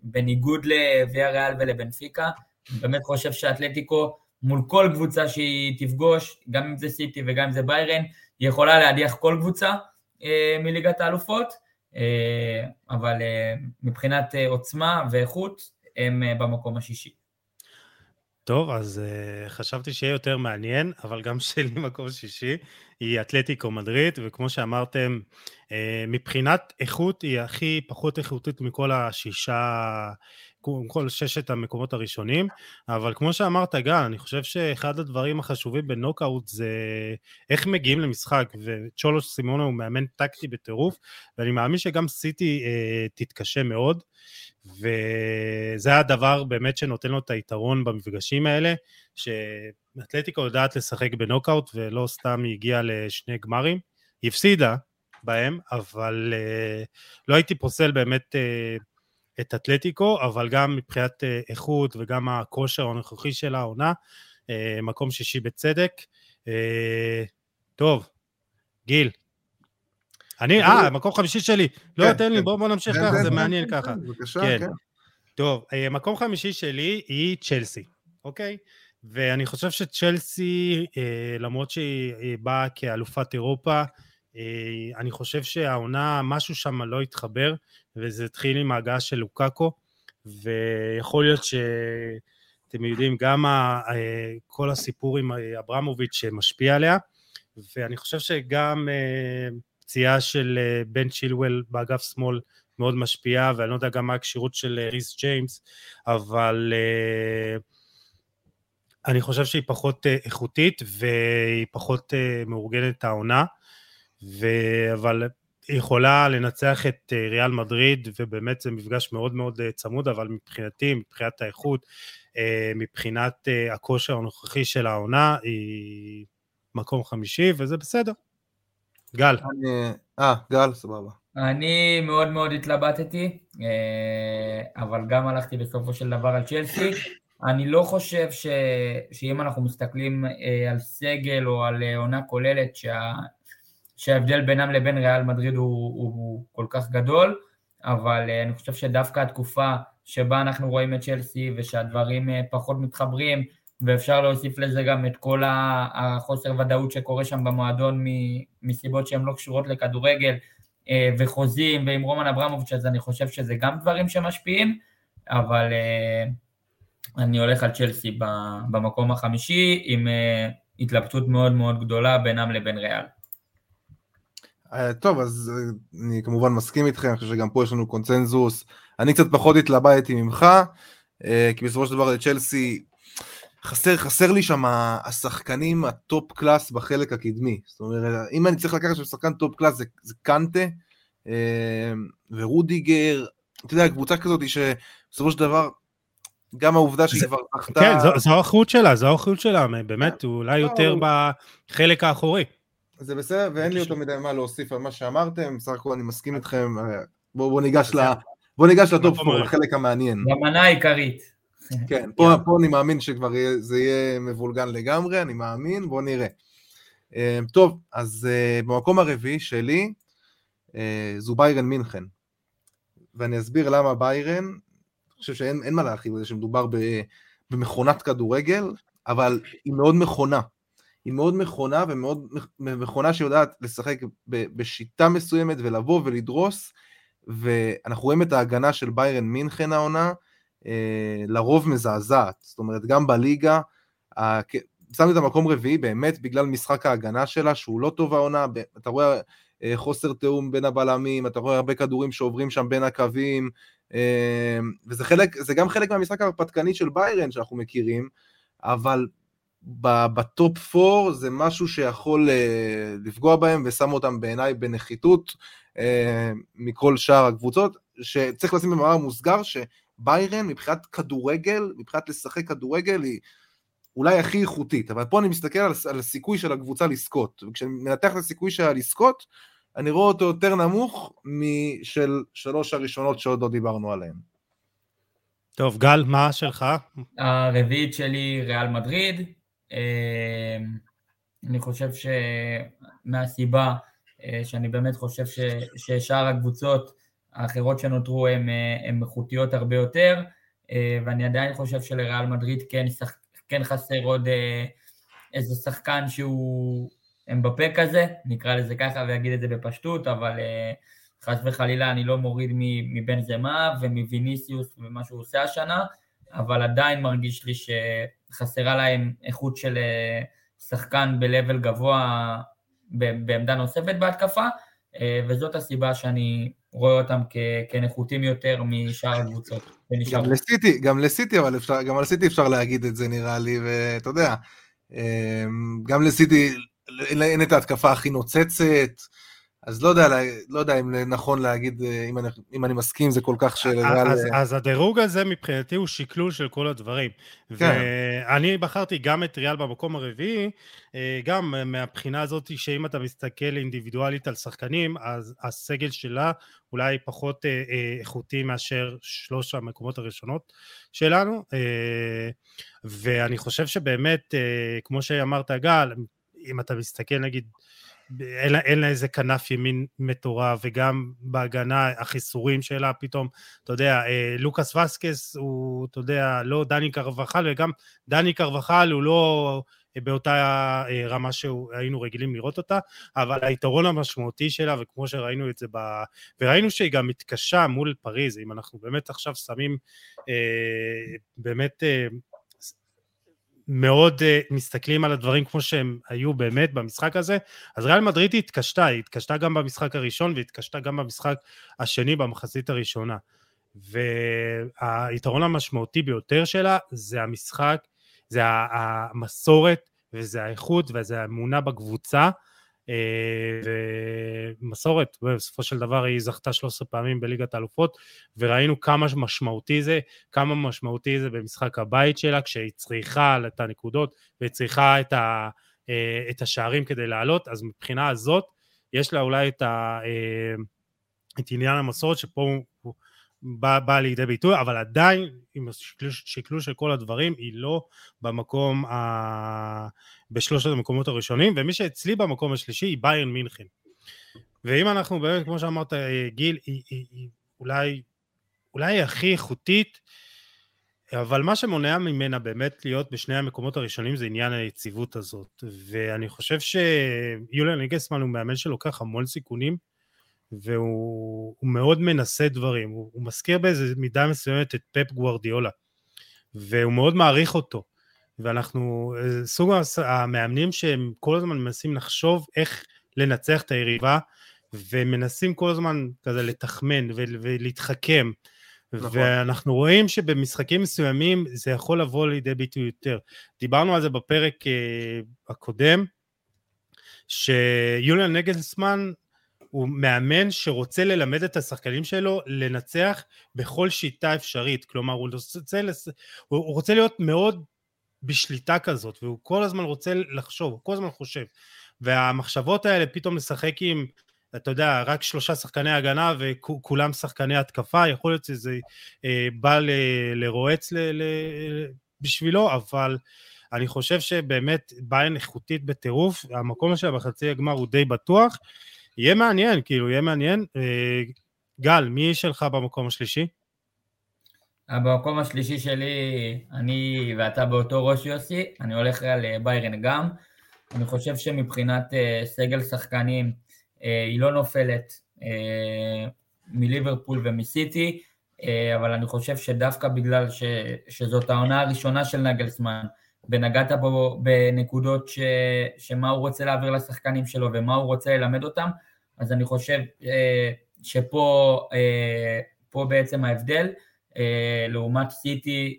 שבניגוד לוויה ריאל ולבנפיקה, אני באמת חושב שאתלטיקו מול כל קבוצה שהיא תפגוש, גם אם זה סיטי וגם אם זה ביירן, היא יכולה להדיח כל קבוצה אה, מליגת האלופות, אה, אבל אה, מבחינת אה, עוצמה ואיכות, הם אה, במקום השישי. טוב, אז uh, חשבתי שיהיה יותר מעניין, אבל גם שלי [LAUGHS] מקום שישי היא אתלטיקו מדריד, וכמו שאמרתם, uh, מבחינת איכות היא הכי פחות איכותית מכל השישה כל ששת המקומות הראשונים, אבל כמו שאמרת גל, אני חושב שאחד הדברים החשובים בנוקאוט זה איך מגיעים למשחק, וצ'ולוש סימונה הוא מאמן טקטי בטירוף, ואני מאמין שגם סיטי אה, תתקשה מאוד, וזה הדבר באמת שנותן לו את היתרון במפגשים האלה, שאתלטיקה יודעת לשחק בנוקאוט, ולא סתם היא הגיעה לשני גמרים, היא הפסידה, בהם, אבל לא הייתי פוסל באמת את אתלטיקו, אבל גם מבחינת איכות וגם הכושר הנוכחי של העונה, מקום שישי בצדק. טוב, גיל. אני, אה, מקום חמישי שלי. לא, כן, תן לי, כן. בואו נמשיך כן, ככה, זה מעניין ככה. בבקשה, כן. טוב, מקום חמישי שלי היא צ'לסי, אוקיי? ואני חושב שצ'לסי, אה, למרות שהיא באה כאלופת אירופה, אה, אני חושב שהעונה, משהו שם לא התחבר, וזה התחיל עם ההגעה של לוקאקו, ויכול להיות שאתם יודעים, גם אה, כל הסיפור עם אברמוביץ' שמשפיע עליה, ואני חושב שגם פציעה של בן צ'ילואל באגף שמאל מאוד משפיעה, ואני לא יודע גם מה הכשירות של ריס ג'יימס, אבל אני חושב שהיא פחות אה, איכותית והיא פחות אה, מאורגנת העונה, ו... אבל יכולה לנצח את אה, ריאל מדריד, ובאמת זה מפגש מאוד מאוד צמוד, אבל מבחינתי, מבחינת האיכות, מבחינת הכושר הנוכחי של העונה, היא מקום חמישי, וזה בסדר. גל. אה, גל, סבבה. אני מאוד מאוד התלבטתי, אבל גם הלכתי בסופו של דבר על צ'לסי. אני לא חושב ש... שאם אנחנו מסתכלים אה, על סגל או על אה, עונה כוללת, שה... שההבדל בינם לבין ריאל מדריד הוא, הוא כל כך גדול, אבל אה, אני חושב שדווקא התקופה שבה אנחנו רואים את צ'לסי ושהדברים פחות מתחברים, ואפשר להוסיף לזה גם את כל החוסר ודאות שקורה שם במועדון מסיבות שהן לא קשורות לכדורגל, וחוזים ועם רומן אברמוביץ', אז אני חושב שזה גם דברים שמשפיעים, אבל אני הולך על צ'לסי במקום החמישי, עם אה, התלבטות מאוד מאוד גדולה בינם לבין ריאל. אה, טוב, אז אה, אני כמובן מסכים איתכם, אני חושב שגם פה יש לנו קונצנזוס. אני קצת פחות התלבטתי ממך, כי בסופו של דבר צ'לסי, חסר, חסר לי שם השחקנים ה top class בחלק הקדמי. זאת אומרת, אם אני צריך לקחת שם שחקן top class זה, זה קנטה ורודיגר, אתה יודע, קבוצה כזאת שבסופו של דבר גם העובדה שהיא כבר זכתה... כן, זו, זו האחריות שלה, זו האחריות שלה, באמת, אולי יותר בחלק האחורי. זה בסדר, ואין לי יותר מדי מה להוסיף על מה שאמרתם, בסך הכל אני מסכים איתכם, בואו בוא ניגש, ל, בוא ניגש לטופ פור, לחלק המעניין. למנה העיקרית. [LAUGHS] כן, פה, פה אני מאמין שכבר יהיה, זה יהיה מבולגן לגמרי, אני מאמין, בואו נראה. אה, טוב, אז אה, במקום הרביעי שלי, אה, זו ביירן מינכן. ואני אסביר למה ביירן, חושב שאין מה להרחיב על זה שמדובר במכונת כדורגל, אבל היא מאוד מכונה. היא מאוד מכונה ומאוד מכונה שיודעת לשחק בשיטה מסוימת ולבוא ולדרוס, ואנחנו רואים את ההגנה של ביירן מינכן העונה, אה, לרוב מזעזעת. זאת אומרת, גם בליגה, שמתי את המקום רביעי באמת בגלל משחק ההגנה שלה, שהוא לא טוב העונה, אתה רואה אה, חוסר תיאום בין הבלמים, אתה רואה הרבה כדורים שעוברים שם בין הקווים, אמ, וזה חלק, גם חלק מהמשחק ההרפתקני של ביירן שאנחנו מכירים, אבל בטופ 4 זה משהו שיכול אה, לפגוע בהם ושם אותם בעיניי בנחיתות אה, מכל שאר הקבוצות, שצריך לשים במאמר מוסגר שביירן מבחינת כדורגל, מבחינת לשחק כדורגל היא אולי הכי איכותית, אבל פה אני מסתכל על, על הסיכוי של הקבוצה לזכות, וכשאני מנתח את הסיכוי שלה לזכות, אני רואה אותו יותר נמוך משל שלוש הראשונות שעוד לא דיברנו עליהן. טוב, גל, מה שלך? הרביעית שלי ריאל מדריד. אמ, אני חושב שמהסיבה אה, שאני באמת חושב ש, ששאר הקבוצות האחרות שנותרו הן איכותיות הרבה יותר, אה, ואני עדיין חושב שלריאל מדריד כן, כן חסר עוד אה, איזה שחקן שהוא אמבפה כזה, נקרא לזה ככה ואגיד את זה בפשטות, אבל חס וחלילה אני לא מוריד מבן זמה ומוויניסיוס ומה שהוא עושה השנה, אבל עדיין מרגיש לי שחסרה להם איכות של uh, שחקן ב-level גבוה בעמדה נוספת בהתקפה, uh, וזאת הסיבה שאני רואה אותם כנחותים יותר משאר הקבוצות. גם לסיטי, גם לסיטי, אבל אפשר, גם על סיטי אפשר להגיד את זה נראה לי, ואתה יודע, גם לסיטי אין את ההתקפה הכי נוצצת, אז לא יודע, לא יודע אם נכון להגיד, אה, אם אני, אם אני מסכים, זה כל כך של... אז, אז הדירוג הזה מבחינתי הוא שקלול של כל הדברים. כן. ואני בחרתי גם את ריאל במקום הרביעי, אה, גם מהבחינה הזאת שאם אתה מסתכל אינדיבידואלית על שחקנים, אז הסגל שלה אולי פחות אה, איכותי מאשר שלוש המקומות הראשונות שלנו. ואני חושב שבאמת, כמו שאמרת גל, אם אתה מסתכל נגיד אין לה, אין לה איזה כנף ימין מטורף, וגם בהגנה החיסורים שלה פתאום, אתה יודע, אה, לוקאס וסקס הוא, אתה יודע, לא דני קרבחל, וגם דני קרבחל הוא לא באותה אה, רמה שהיינו רגילים לראות אותה, אבל היתרון המשמעותי שלה, וכמו שראינו את זה ב... וראינו שהיא גם מתקשה מול פריז, אם אנחנו באמת עכשיו שמים אה, באמת אה, מאוד uh, מסתכלים על הדברים כמו שהם היו באמת במשחק הזה, אז ריאל מדריד התקשתה, היא התקשתה גם במשחק הראשון והתקשתה גם במשחק השני במחצית הראשונה. והיתרון המשמעותי ביותר שלה זה המשחק, זה המסורת וזה האיכות וזה האמונה בקבוצה. אה, ומסורת, בסופו של דבר היא זכתה 13 פעמים בליגת האלופות, וראינו כמה משמעותי זה, כמה משמעותי זה במשחק הבית שלה, כשהיא צריכה את הנקודות, והיא צריכה את, ה, אה, את השערים כדי לעלות, אז מבחינה הזאת, יש לה אולי את, ה, אה, את עניין המסורת, שפה הוא בא, לידי ביטוי, אבל עדיין, עם השקלול של כל הדברים, היא לא במקום, ה... בשלושת המקומות הראשונים, ומי שאצלי במקום השלישי היא ביירן מינכן. ואם אנחנו באמת, כמו שאמרת, גיל, היא, היא, היא אולי, אולי היא הכי איכותית, אבל מה שמונע ממנה באמת להיות בשני המקומות הראשונים זה עניין היציבות הזאת. ואני חושב שיוליאן ניגסמן הוא מאמן שלוקח המון סיכונים, והוא מאוד מנסה דברים, הוא, הוא מזכיר באיזה מידה מסוימת את פפ גוורדיולה, והוא מאוד מעריך אותו, ואנחנו אה, סוג המאמנים שהם כל הזמן מנסים לחשוב איך לנצח את היריבה, ומנסים כל הזמן כזה לתחמן ולהתחכם, נכון. ואנחנו רואים שבמשחקים מסוימים זה יכול לבוא לידי ביטוי יותר. דיברנו על זה בפרק uh, הקודם, שיוליאן נגלסמן הוא מאמן שרוצה ללמד את השחקנים שלו לנצח בכל שיטה אפשרית, כלומר הוא רוצה, לס... הוא רוצה להיות מאוד בשליטה כזאת, והוא כל הזמן רוצה לחשוב, הוא כל הזמן חושב, והמחשבות האלה פתאום לשחק עם, אתה יודע, רק שלושה שחקני הגנה וכולם שחקני התקפה, יכול להיות שזה אה, בא ל... לרועץ ל... ל... בשבילו, אבל אני חושב שבאמת בעין איכותית בטירוף, המקום שלה בחצי הגמר הוא די בטוח, יהיה מעניין, כאילו, יהיה מעניין. אה, גל, מי שלך במקום השלישי? במקום השלישי שלי, אני ואתה באותו ראש יוסי, אני הולך על אה, ביירן גם. אני חושב שמבחינת uh, סגל שחקנים, היא לא נופלת מליברפול ומסיטי, אבל אני חושב שדווקא בגלל ש, שזאת העונה הראשונה של נגלסמן, ונגעת בו בנקודות ש, שמה הוא רוצה להעביר לשחקנים שלו ומה הוא רוצה ללמד אותם, אז אני חושב אה, שפה אה, פה בעצם ההבדל, אה, לעומת סיטי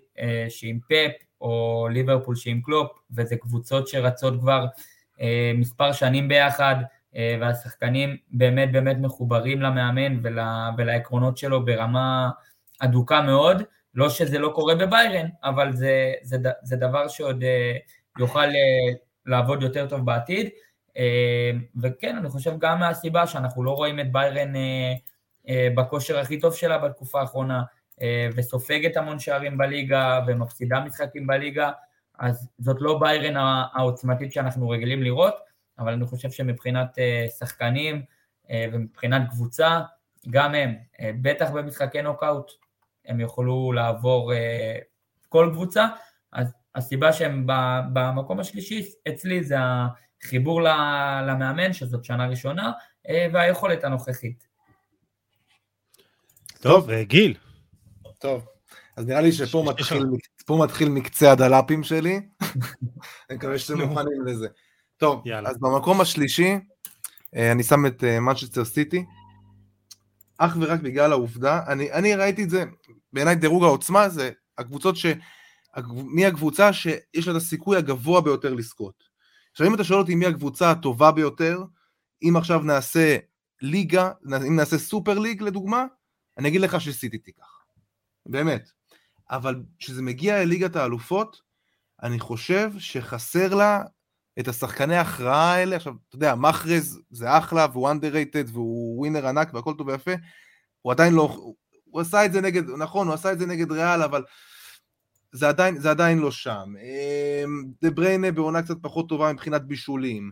שעם פפ, או ליברפול שעם קלופ, וזה קבוצות שרצות כבר מספר שנים ביחד, והשחקנים באמת באמת מחוברים למאמן ול, ולעקרונות שלו ברמה אדוקה מאוד, לא שזה לא קורה בביירן, אבל זה, זה, זה דבר שעוד אה, יוכל אה, לעבוד יותר טוב בעתיד. אה, וכן, אני חושב גם מהסיבה שאנחנו לא רואים את ביירן בכושר הכי טוב שלה בתקופה האחרונה, וסופגת המון שערים בליגה ומפסידה משחקים בליגה, אז זאת לא ביירן העוצמתית שאנחנו רגילים לראות, אבל אני חושב שמבחינת שחקנים ומבחינת קבוצה, גם הם, בטח במשחקי נוקאוט, הם יוכלו לעבור אה, כל קבוצה, אז הסיבה שהם במקום השלישי אצלי זה החיבור למאמן, שזאת שנה ראשונה, אה, והיכולת הנוכחית. טוב, אה, גיל. טוב, אז נראה לי שפה מתחיל, פה מתחיל מקצה הדלפים שלי, [LAUGHS] אני מקווה שאתם מוכנים לזה. טוב, יאללה. אז במקום השלישי, אני שם את מנצ'סטר סיטי, אך ורק בגלל העובדה, אני, אני ראיתי את זה, בעיניי דירוג העוצמה זה הקבוצות ש... מי הקבוצה שיש לה את הסיכוי הגבוה ביותר לזכות. עכשיו אם אתה שואל אותי מי הקבוצה הטובה ביותר, אם עכשיו נעשה ליגה, אם נעשה סופר ליג לדוגמה, אני אגיד לך שסיטי תיקח. באמת. אבל כשזה מגיע לליגת האלופות, אני חושב שחסר לה את השחקני ההכרעה האלה. עכשיו, אתה יודע, מחרז זה אחלה, והוא underrated, והוא ווינר ענק, והכל טוב ויפה. הוא עדיין לא... הוא עשה את זה נגד, נכון, הוא עשה את זה נגד ריאל, אבל זה עדיין, זה עדיין לא שם. אמ, דה בריינה בעונה קצת פחות טובה מבחינת בישולים.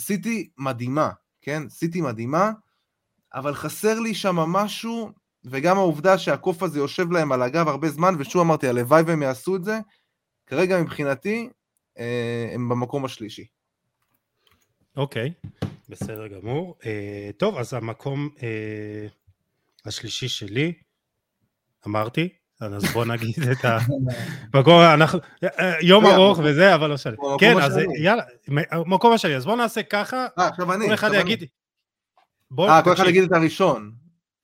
סיטי מדהימה, כן? סיטי מדהימה, אבל חסר לי שם משהו, וגם העובדה שהקוף הזה יושב להם על הגב הרבה זמן, ושוב אמרתי, הלוואי והם יעשו את זה, כרגע מבחינתי הם במקום השלישי. אוקיי, okay, בסדר גמור. Uh, טוב, אז המקום uh, השלישי שלי, אמרתי, אז בוא נגיד [LAUGHS] את המקום, אנחנו, יום ארוך וזה, אבל לא שלי. כן, אז יאללה, מקום השני, אז בוא נעשה ככה, אה, עכשיו אני, כל אחד יגיד. אה, כל אחד יגיד את הראשון.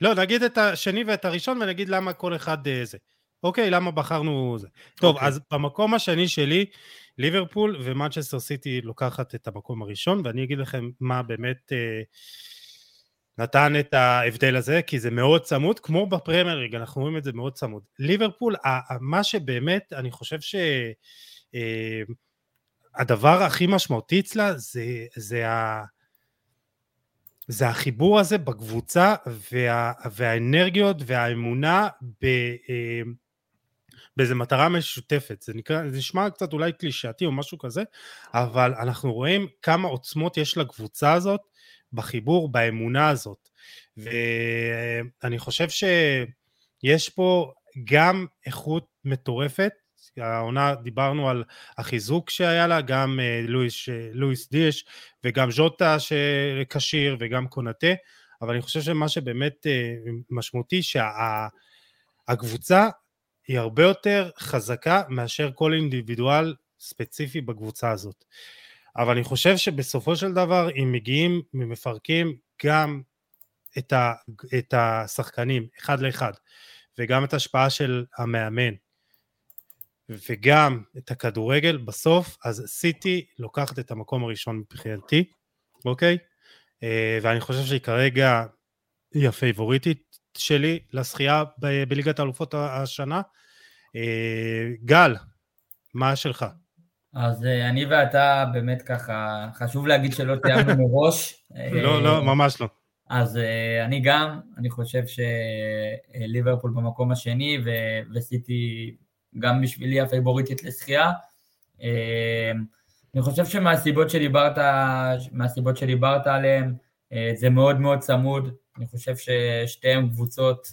לא, נגיד את השני ואת הראשון ונגיד למה כל אחד זה. אוקיי, למה בחרנו זה. טוב, אוקיי. אז במקום השני שלי, ליברפול ומנצ'סטר סיטי לוקחת את המקום הראשון, ואני אגיד לכם מה באמת אה, נתן את ההבדל הזה, כי זה מאוד צמוד, כמו בפרמייר ליג, אנחנו רואים את זה מאוד צמוד. ליברפול, מה שבאמת, אני חושב ש... אה, הדבר הכי משמעותי אצלה זה, זה, ה, זה החיבור הזה בקבוצה וה, והאנרגיות והאמונה ב, אה, באיזה מטרה משותפת, זה, נקרא, זה נשמע קצת אולי קלישאתי או משהו כזה, אבל אנחנו רואים כמה עוצמות יש לקבוצה הזאת בחיבור, באמונה הזאת, ואני חושב שיש פה גם איכות מטורפת, העונה דיברנו על החיזוק שהיה לה, גם אה, לואיס, לואיס דיש וגם ז'וטה שכשיר וגם קונטה, אבל אני חושב שמה שבאמת אה, משמעותי שהקבוצה היא הרבה יותר חזקה מאשר כל אינדיבידואל ספציפי בקבוצה הזאת. אבל אני חושב שבסופו של דבר אם מגיעים ומפרקים גם את, ה, את השחקנים אחד לאחד וגם את ההשפעה של המאמן וגם את הכדורגל בסוף אז סיטי לוקחת את המקום הראשון מבחינתי אוקיי אה, ואני חושב שהיא כרגע היא הפייבוריטית שלי לזכייה ב- בליגת האלופות השנה. אה, גל, מה שלך? אז אה, אני ואתה באמת ככה, חשוב להגיד שלא תיאמנו [LAUGHS] מראש. לא, לא, ממש לא. אז אני גם, אני חושב שליברפול במקום השני וסיטי גם בשבילי הפייבוריטית לשחייה. אני חושב שמהסיבות שדיברת, מהסיבות שדיברת עליהן, זה מאוד מאוד צמוד, אני חושב ששתיהן קבוצות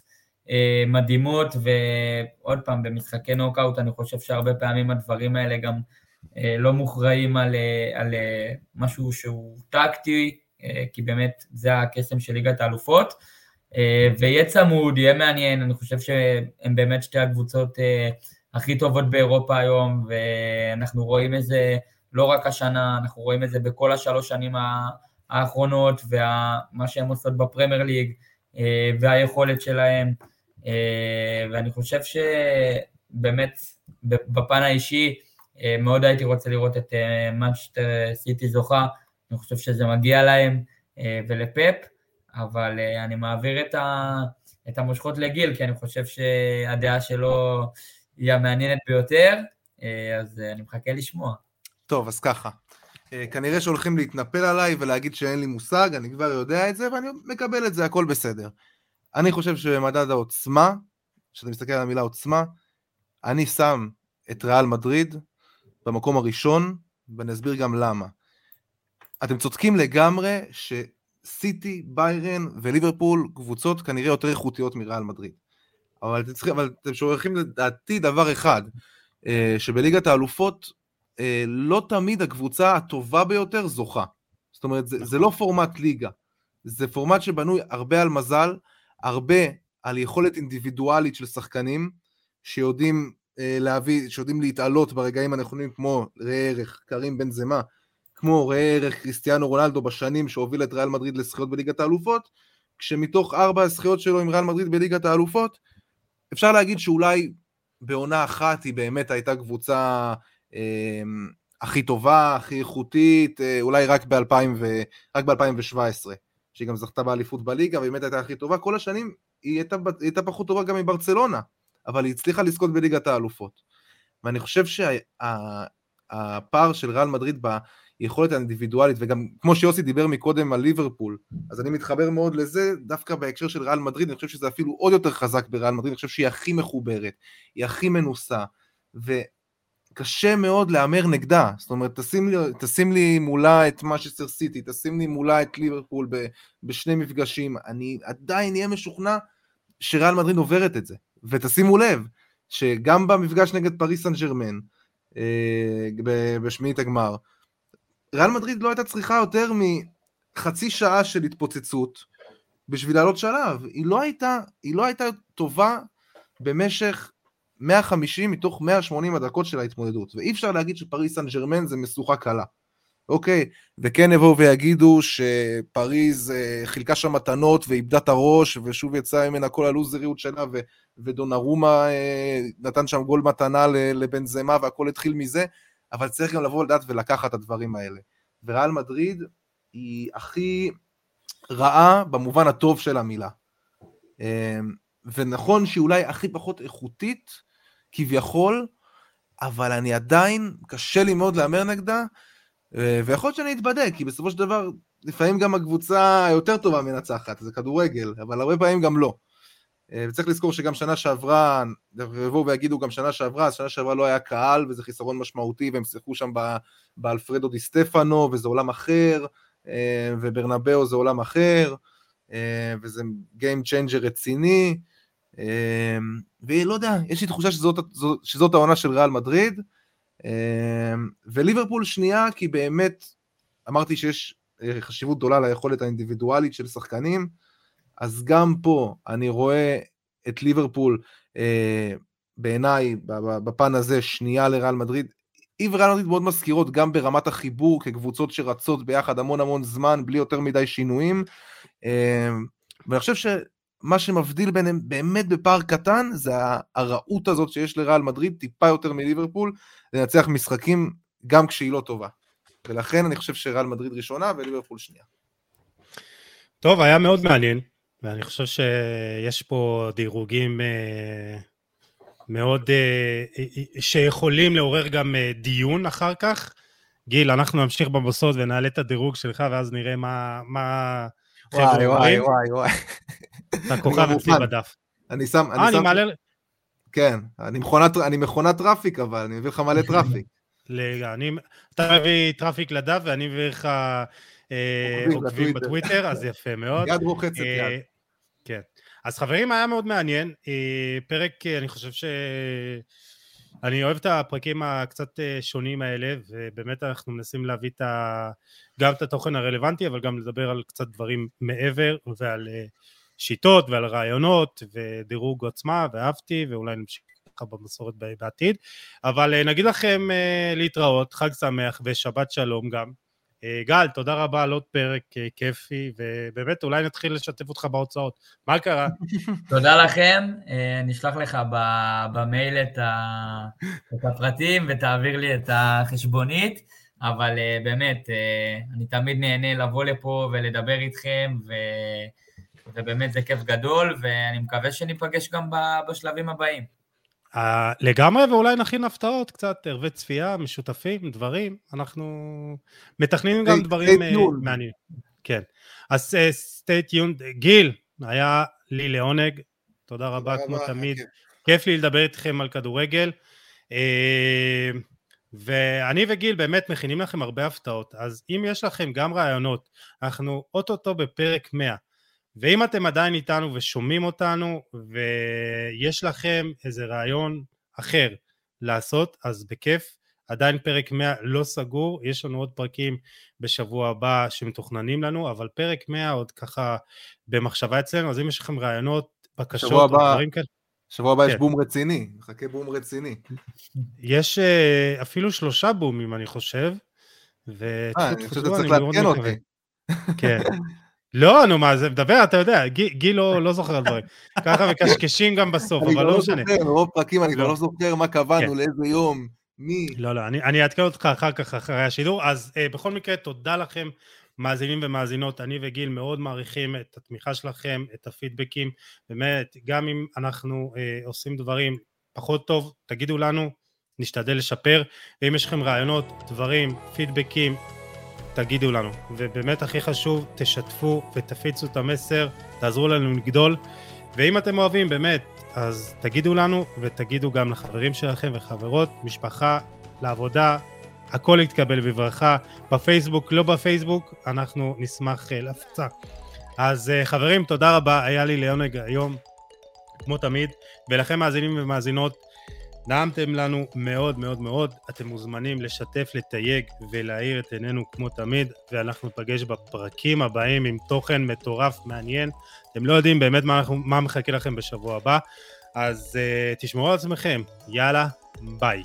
אה, מדהימות, ועוד פעם, במשחקי נוקאוט אני חושב שהרבה פעמים הדברים האלה גם אה, לא מוכרעים על, אה, על משהו שהוא טקטי, כי באמת זה הקסם של ליגת האלופות. ויהיה צמוד, יהיה מעניין, אני חושב שהן באמת שתי הקבוצות הכי טובות באירופה היום, ואנחנו רואים את זה לא רק השנה, אנחנו רואים את זה בכל השלוש שנים האחרונות, ומה שהן עושות בפרמייר ליג, והיכולת שלהן. ואני חושב שבאמת, בפן האישי, מאוד הייתי רוצה לראות את מנצ'סטר סיטי זוכה, אני חושב שזה מגיע להם ולפפ, אבל אני מעביר את, ה, את המושכות לגיל, כי אני חושב שהדעה שלו היא המעניינת ביותר, אז אני מחכה לשמוע. טוב, אז ככה. כנראה שהולכים להתנפל עליי ולהגיד שאין לי מושג, אני כבר יודע את זה ואני מקבל את זה, הכל בסדר. אני חושב שבמדד העוצמה, כשאתה מסתכל על המילה עוצמה, אני שם את ריאל מדריד במקום הראשון, ואני אסביר גם למה. אתם צודקים לגמרי שסיטי, ביירן וליברפול קבוצות כנראה יותר איכותיות מריאל מדריד. אבל אתם, צריכים, אבל אתם שוכחים לדעתי דבר אחד, אה, שבליגת האלופות אה, לא תמיד הקבוצה הטובה ביותר זוכה. זאת אומרת, זה, זה לא פורמט ליגה, זה פורמט שבנוי הרבה על מזל, הרבה על יכולת אינדיבידואלית של שחקנים שיודעים אה, להביא, שיודעים להתעלות ברגעים הנכונים, כמו ראה ערך קרים בן זמה, כמו ראה ערך קריסטיאנו רונלדו בשנים שהוביל את ריאל מדריד לזכיות בליגת האלופות, כשמתוך ארבע הזכיות שלו עם ריאל מדריד בליגת האלופות, אפשר להגיד שאולי בעונה אחת היא באמת הייתה קבוצה אה, הכי טובה, הכי איכותית, אה, אולי רק ב-2017. שהיא גם זכתה באליפות בליגה, והיא באמת הייתה הכי טובה, כל השנים היא הייתה, היא הייתה פחות טובה גם מברצלונה, אבל היא הצליחה לזכות בליגת האלופות. ואני חושב שהפער שה, של ריאל מדריד ביכולת האינדיבידואלית, וגם כמו שיוסי דיבר מקודם על ליברפול, אז אני מתחבר מאוד לזה, דווקא בהקשר של ריאל מדריד, אני חושב שזה אפילו עוד יותר חזק בריאל מדריד, אני חושב שהיא הכי מחוברת, היא הכי מנוסה, וקשה מאוד להמר נגדה, זאת אומרת, תשים לי, תשים לי מולה את משסטר סיטי, תשים לי מולה את ליברפול ב, בשני מפגשים, אני עדיין אהיה משוכנע שריאל מדריד עוברת את זה, ותשימו לב, שגם במפגש נגד פריס סן ג'רמן, אה, בשמינית הגמר, ריאל מדריד לא הייתה צריכה יותר מחצי שעה של התפוצצות בשביל לעלות שלב. היא לא הייתה, היא לא הייתה טובה במשך 150 מתוך 180 הדקות של ההתמודדות, ואי אפשר להגיד שפריס סן ג'רמן זה משוכה קלה. אוקיי, וכן יבואו ויגידו שפריז אה, חילקה שם מתנות ואיבדה את הראש, ושוב יצאה ממנה כל הלוזריות שלה, ו- ודונרומה אה, נתן שם גול מתנה לבן זמה, והכל התחיל מזה, אבל צריך גם לבוא לדעת ולקחת את הדברים האלה. וריאל מדריד היא הכי רעה במובן הטוב של המילה. אה, ונכון שהיא אולי הכי פחות איכותית, כביכול, אבל אני עדיין, קשה לי מאוד להמר נגדה, ויכול להיות שאני אתבדק, כי בסופו של דבר, לפעמים גם הקבוצה היותר טובה מנצחת, זה כדורגל, אבל הרבה פעמים גם לא. אה, וצריך לזכור שגם שנה שעברה, יבואו ויגידו גם שנה שעברה, אז שנה שעברה לא היה קהל, וזה חיסרון משמעותי, והם שיחקו שם באלפרדו די סטפנו, וזה עולם אחר, אה, וברנבאו זה עולם אחר, אה, וזה Game Changer רציני, ולא יודע, יש לי תחושה שזאת, שזאת העונה של ריאל מדריד, אמ, וליברפול שנייה, כי באמת, אמרתי שיש אה, חשיבות גדולה ליכולת האינדיבידואלית של שחקנים, אז גם פה אני רואה את ליברפול אה, בעיניי, בפן הזה, שנייה לריאל מדריד. היא וריאל מדריד מאוד מזכירות גם ברמת החיבור כקבוצות שרצות ביחד המון המון זמן, בלי יותר מדי שינויים. אה, ואני חושב. מה שמבדיל ביניהם באמת בפער קטן זה הרעות הזאת שיש לריאל מדריד טיפה יותר מליברפול לנצח משחקים גם כשהיא לא טובה. ולכן אני חושב שריאל מדריד ראשונה וליברפול שנייה. טוב, היה מאוד מעניין, ואני חושב שיש פה דירוגים אה, מאוד, אה, שיכולים לעורר גם אה, דיון אחר כך. גיל, אנחנו נמשיך במוסקוט ונעלה את הדירוג שלך, ואז נראה מה... מה וואי, וואי, וואי, וואי. אתה כוכב אצלי בדף. אני שם... אה, אני מעלה... כן, אני מכונת, אני מכונת traffic, אבל אני מביא לך מלא traffic. [LAUGHS] אני, אתה מביא traffic לדף ואני מביא לך אה, עוקבים בטוויטר, אז יפה [LAUGHS] מאוד. יד רוחצת יד. אה, כן. אז חברים, היה מאוד מעניין. אה, פרק, אני חושב ש... אני אוהב את הפרקים הקצת שונים האלה, ובאמת אנחנו מנסים להביא את ה... גם את התוכן הרלוונטי, אבל גם לדבר על קצת דברים מעבר, ועל שיטות ועל רעיונות ודירוג עוצמה, ואהבתי, ואולי נמשיך ככה במסורת בעתיד. אבל אה, נגיד לכם אה, להתראות, חג שמח ושבת שלום גם. אה, גל, תודה רבה על עוד פרק כיפי, ובאמת אולי נתחיל לשתף אותך בהוצאות. מה קרה? [LAUGHS] תודה לכם, נשלח לך במייל את הפרטים ותעביר לי את החשבונית, אבל באמת, אני תמיד נהנה לבוא לפה ולדבר איתכם, ו... ובאמת זה כיף גדול, ואני מקווה שניפגש גם בשלבים הבאים. Uh, לגמרי, ואולי נכין הפתעות קצת, ערבי צפייה, משותפים, דברים, אנחנו מתכננים גם דברים uh, מעניינים. כן. אז uh, stay tuned. גיל, היה לי לעונג, תודה רבה כמו תמיד. כיף לי לדבר איתכם על כדורגל. Uh, ואני וגיל באמת מכינים לכם הרבה הפתעות, אז אם יש לכם גם רעיונות, אנחנו אוטוטו בפרק 100. ואם אתם עדיין איתנו ושומעים אותנו ויש לכם איזה רעיון אחר לעשות, אז בכיף, עדיין פרק 100 לא סגור, יש לנו עוד פרקים בשבוע הבא שמתוכננים לנו, אבל פרק 100 עוד ככה במחשבה אצלנו, אז אם יש לכם רעיונות, בקשות, הבא, דברים כאלה. שבוע הבא כן. יש בום רציני, מחכה בום רציני. יש uh, אפילו שלושה בומים, אני חושב. אה, אני חושב שאתה צריך לעדכן אותי. כן. [LAUGHS] לא, נו מה, זה מדבר, אתה יודע, גיל לא, לא זוכר דברים. ככה [LAUGHS] מקשקשים גם בסוף, אבל לא, לא משנה. אני כבר לא זוכר, מרוב פרקים אני כבר לא. לא זוכר מה קבענו, כן. לאיזה יום, מי. לא, לא, אני אעדכן אותך אחר כך, אחרי השידור. אז אה, בכל מקרה, תודה לכם מאזינים ומאזינות, אני וגיל מאוד מעריכים את התמיכה שלכם, את הפידבקים, באמת, גם אם אנחנו אה, עושים דברים פחות טוב, תגידו לנו, נשתדל לשפר, ואם יש לכם רעיונות, דברים, פידבקים, תגידו לנו. ובאמת הכי חשוב, תשתפו ותפיצו את המסר, תעזרו לנו לגדול, ואם אתם אוהבים, באמת, אז תגידו לנו, ותגידו גם לחברים שלכם וחברות, משפחה, לעבודה, הכל יתקבל בברכה, בפייסבוק, לא בפייסבוק, אנחנו נשמח אה, להפצה. אז אה, חברים, תודה רבה, היה לי לעונג היום, כמו תמיד, ולכם מאזינים ומאזינות, נעמתם לנו מאוד מאוד מאוד, אתם מוזמנים לשתף, לתייג ולהאיר את עינינו כמו תמיד, ואנחנו נפגש בפרקים הבאים עם תוכן מטורף, מעניין. אתם לא יודעים באמת מה, מה מחכה לכם בשבוע הבא, אז uh, תשמרו על עצמכם, יאללה, ביי.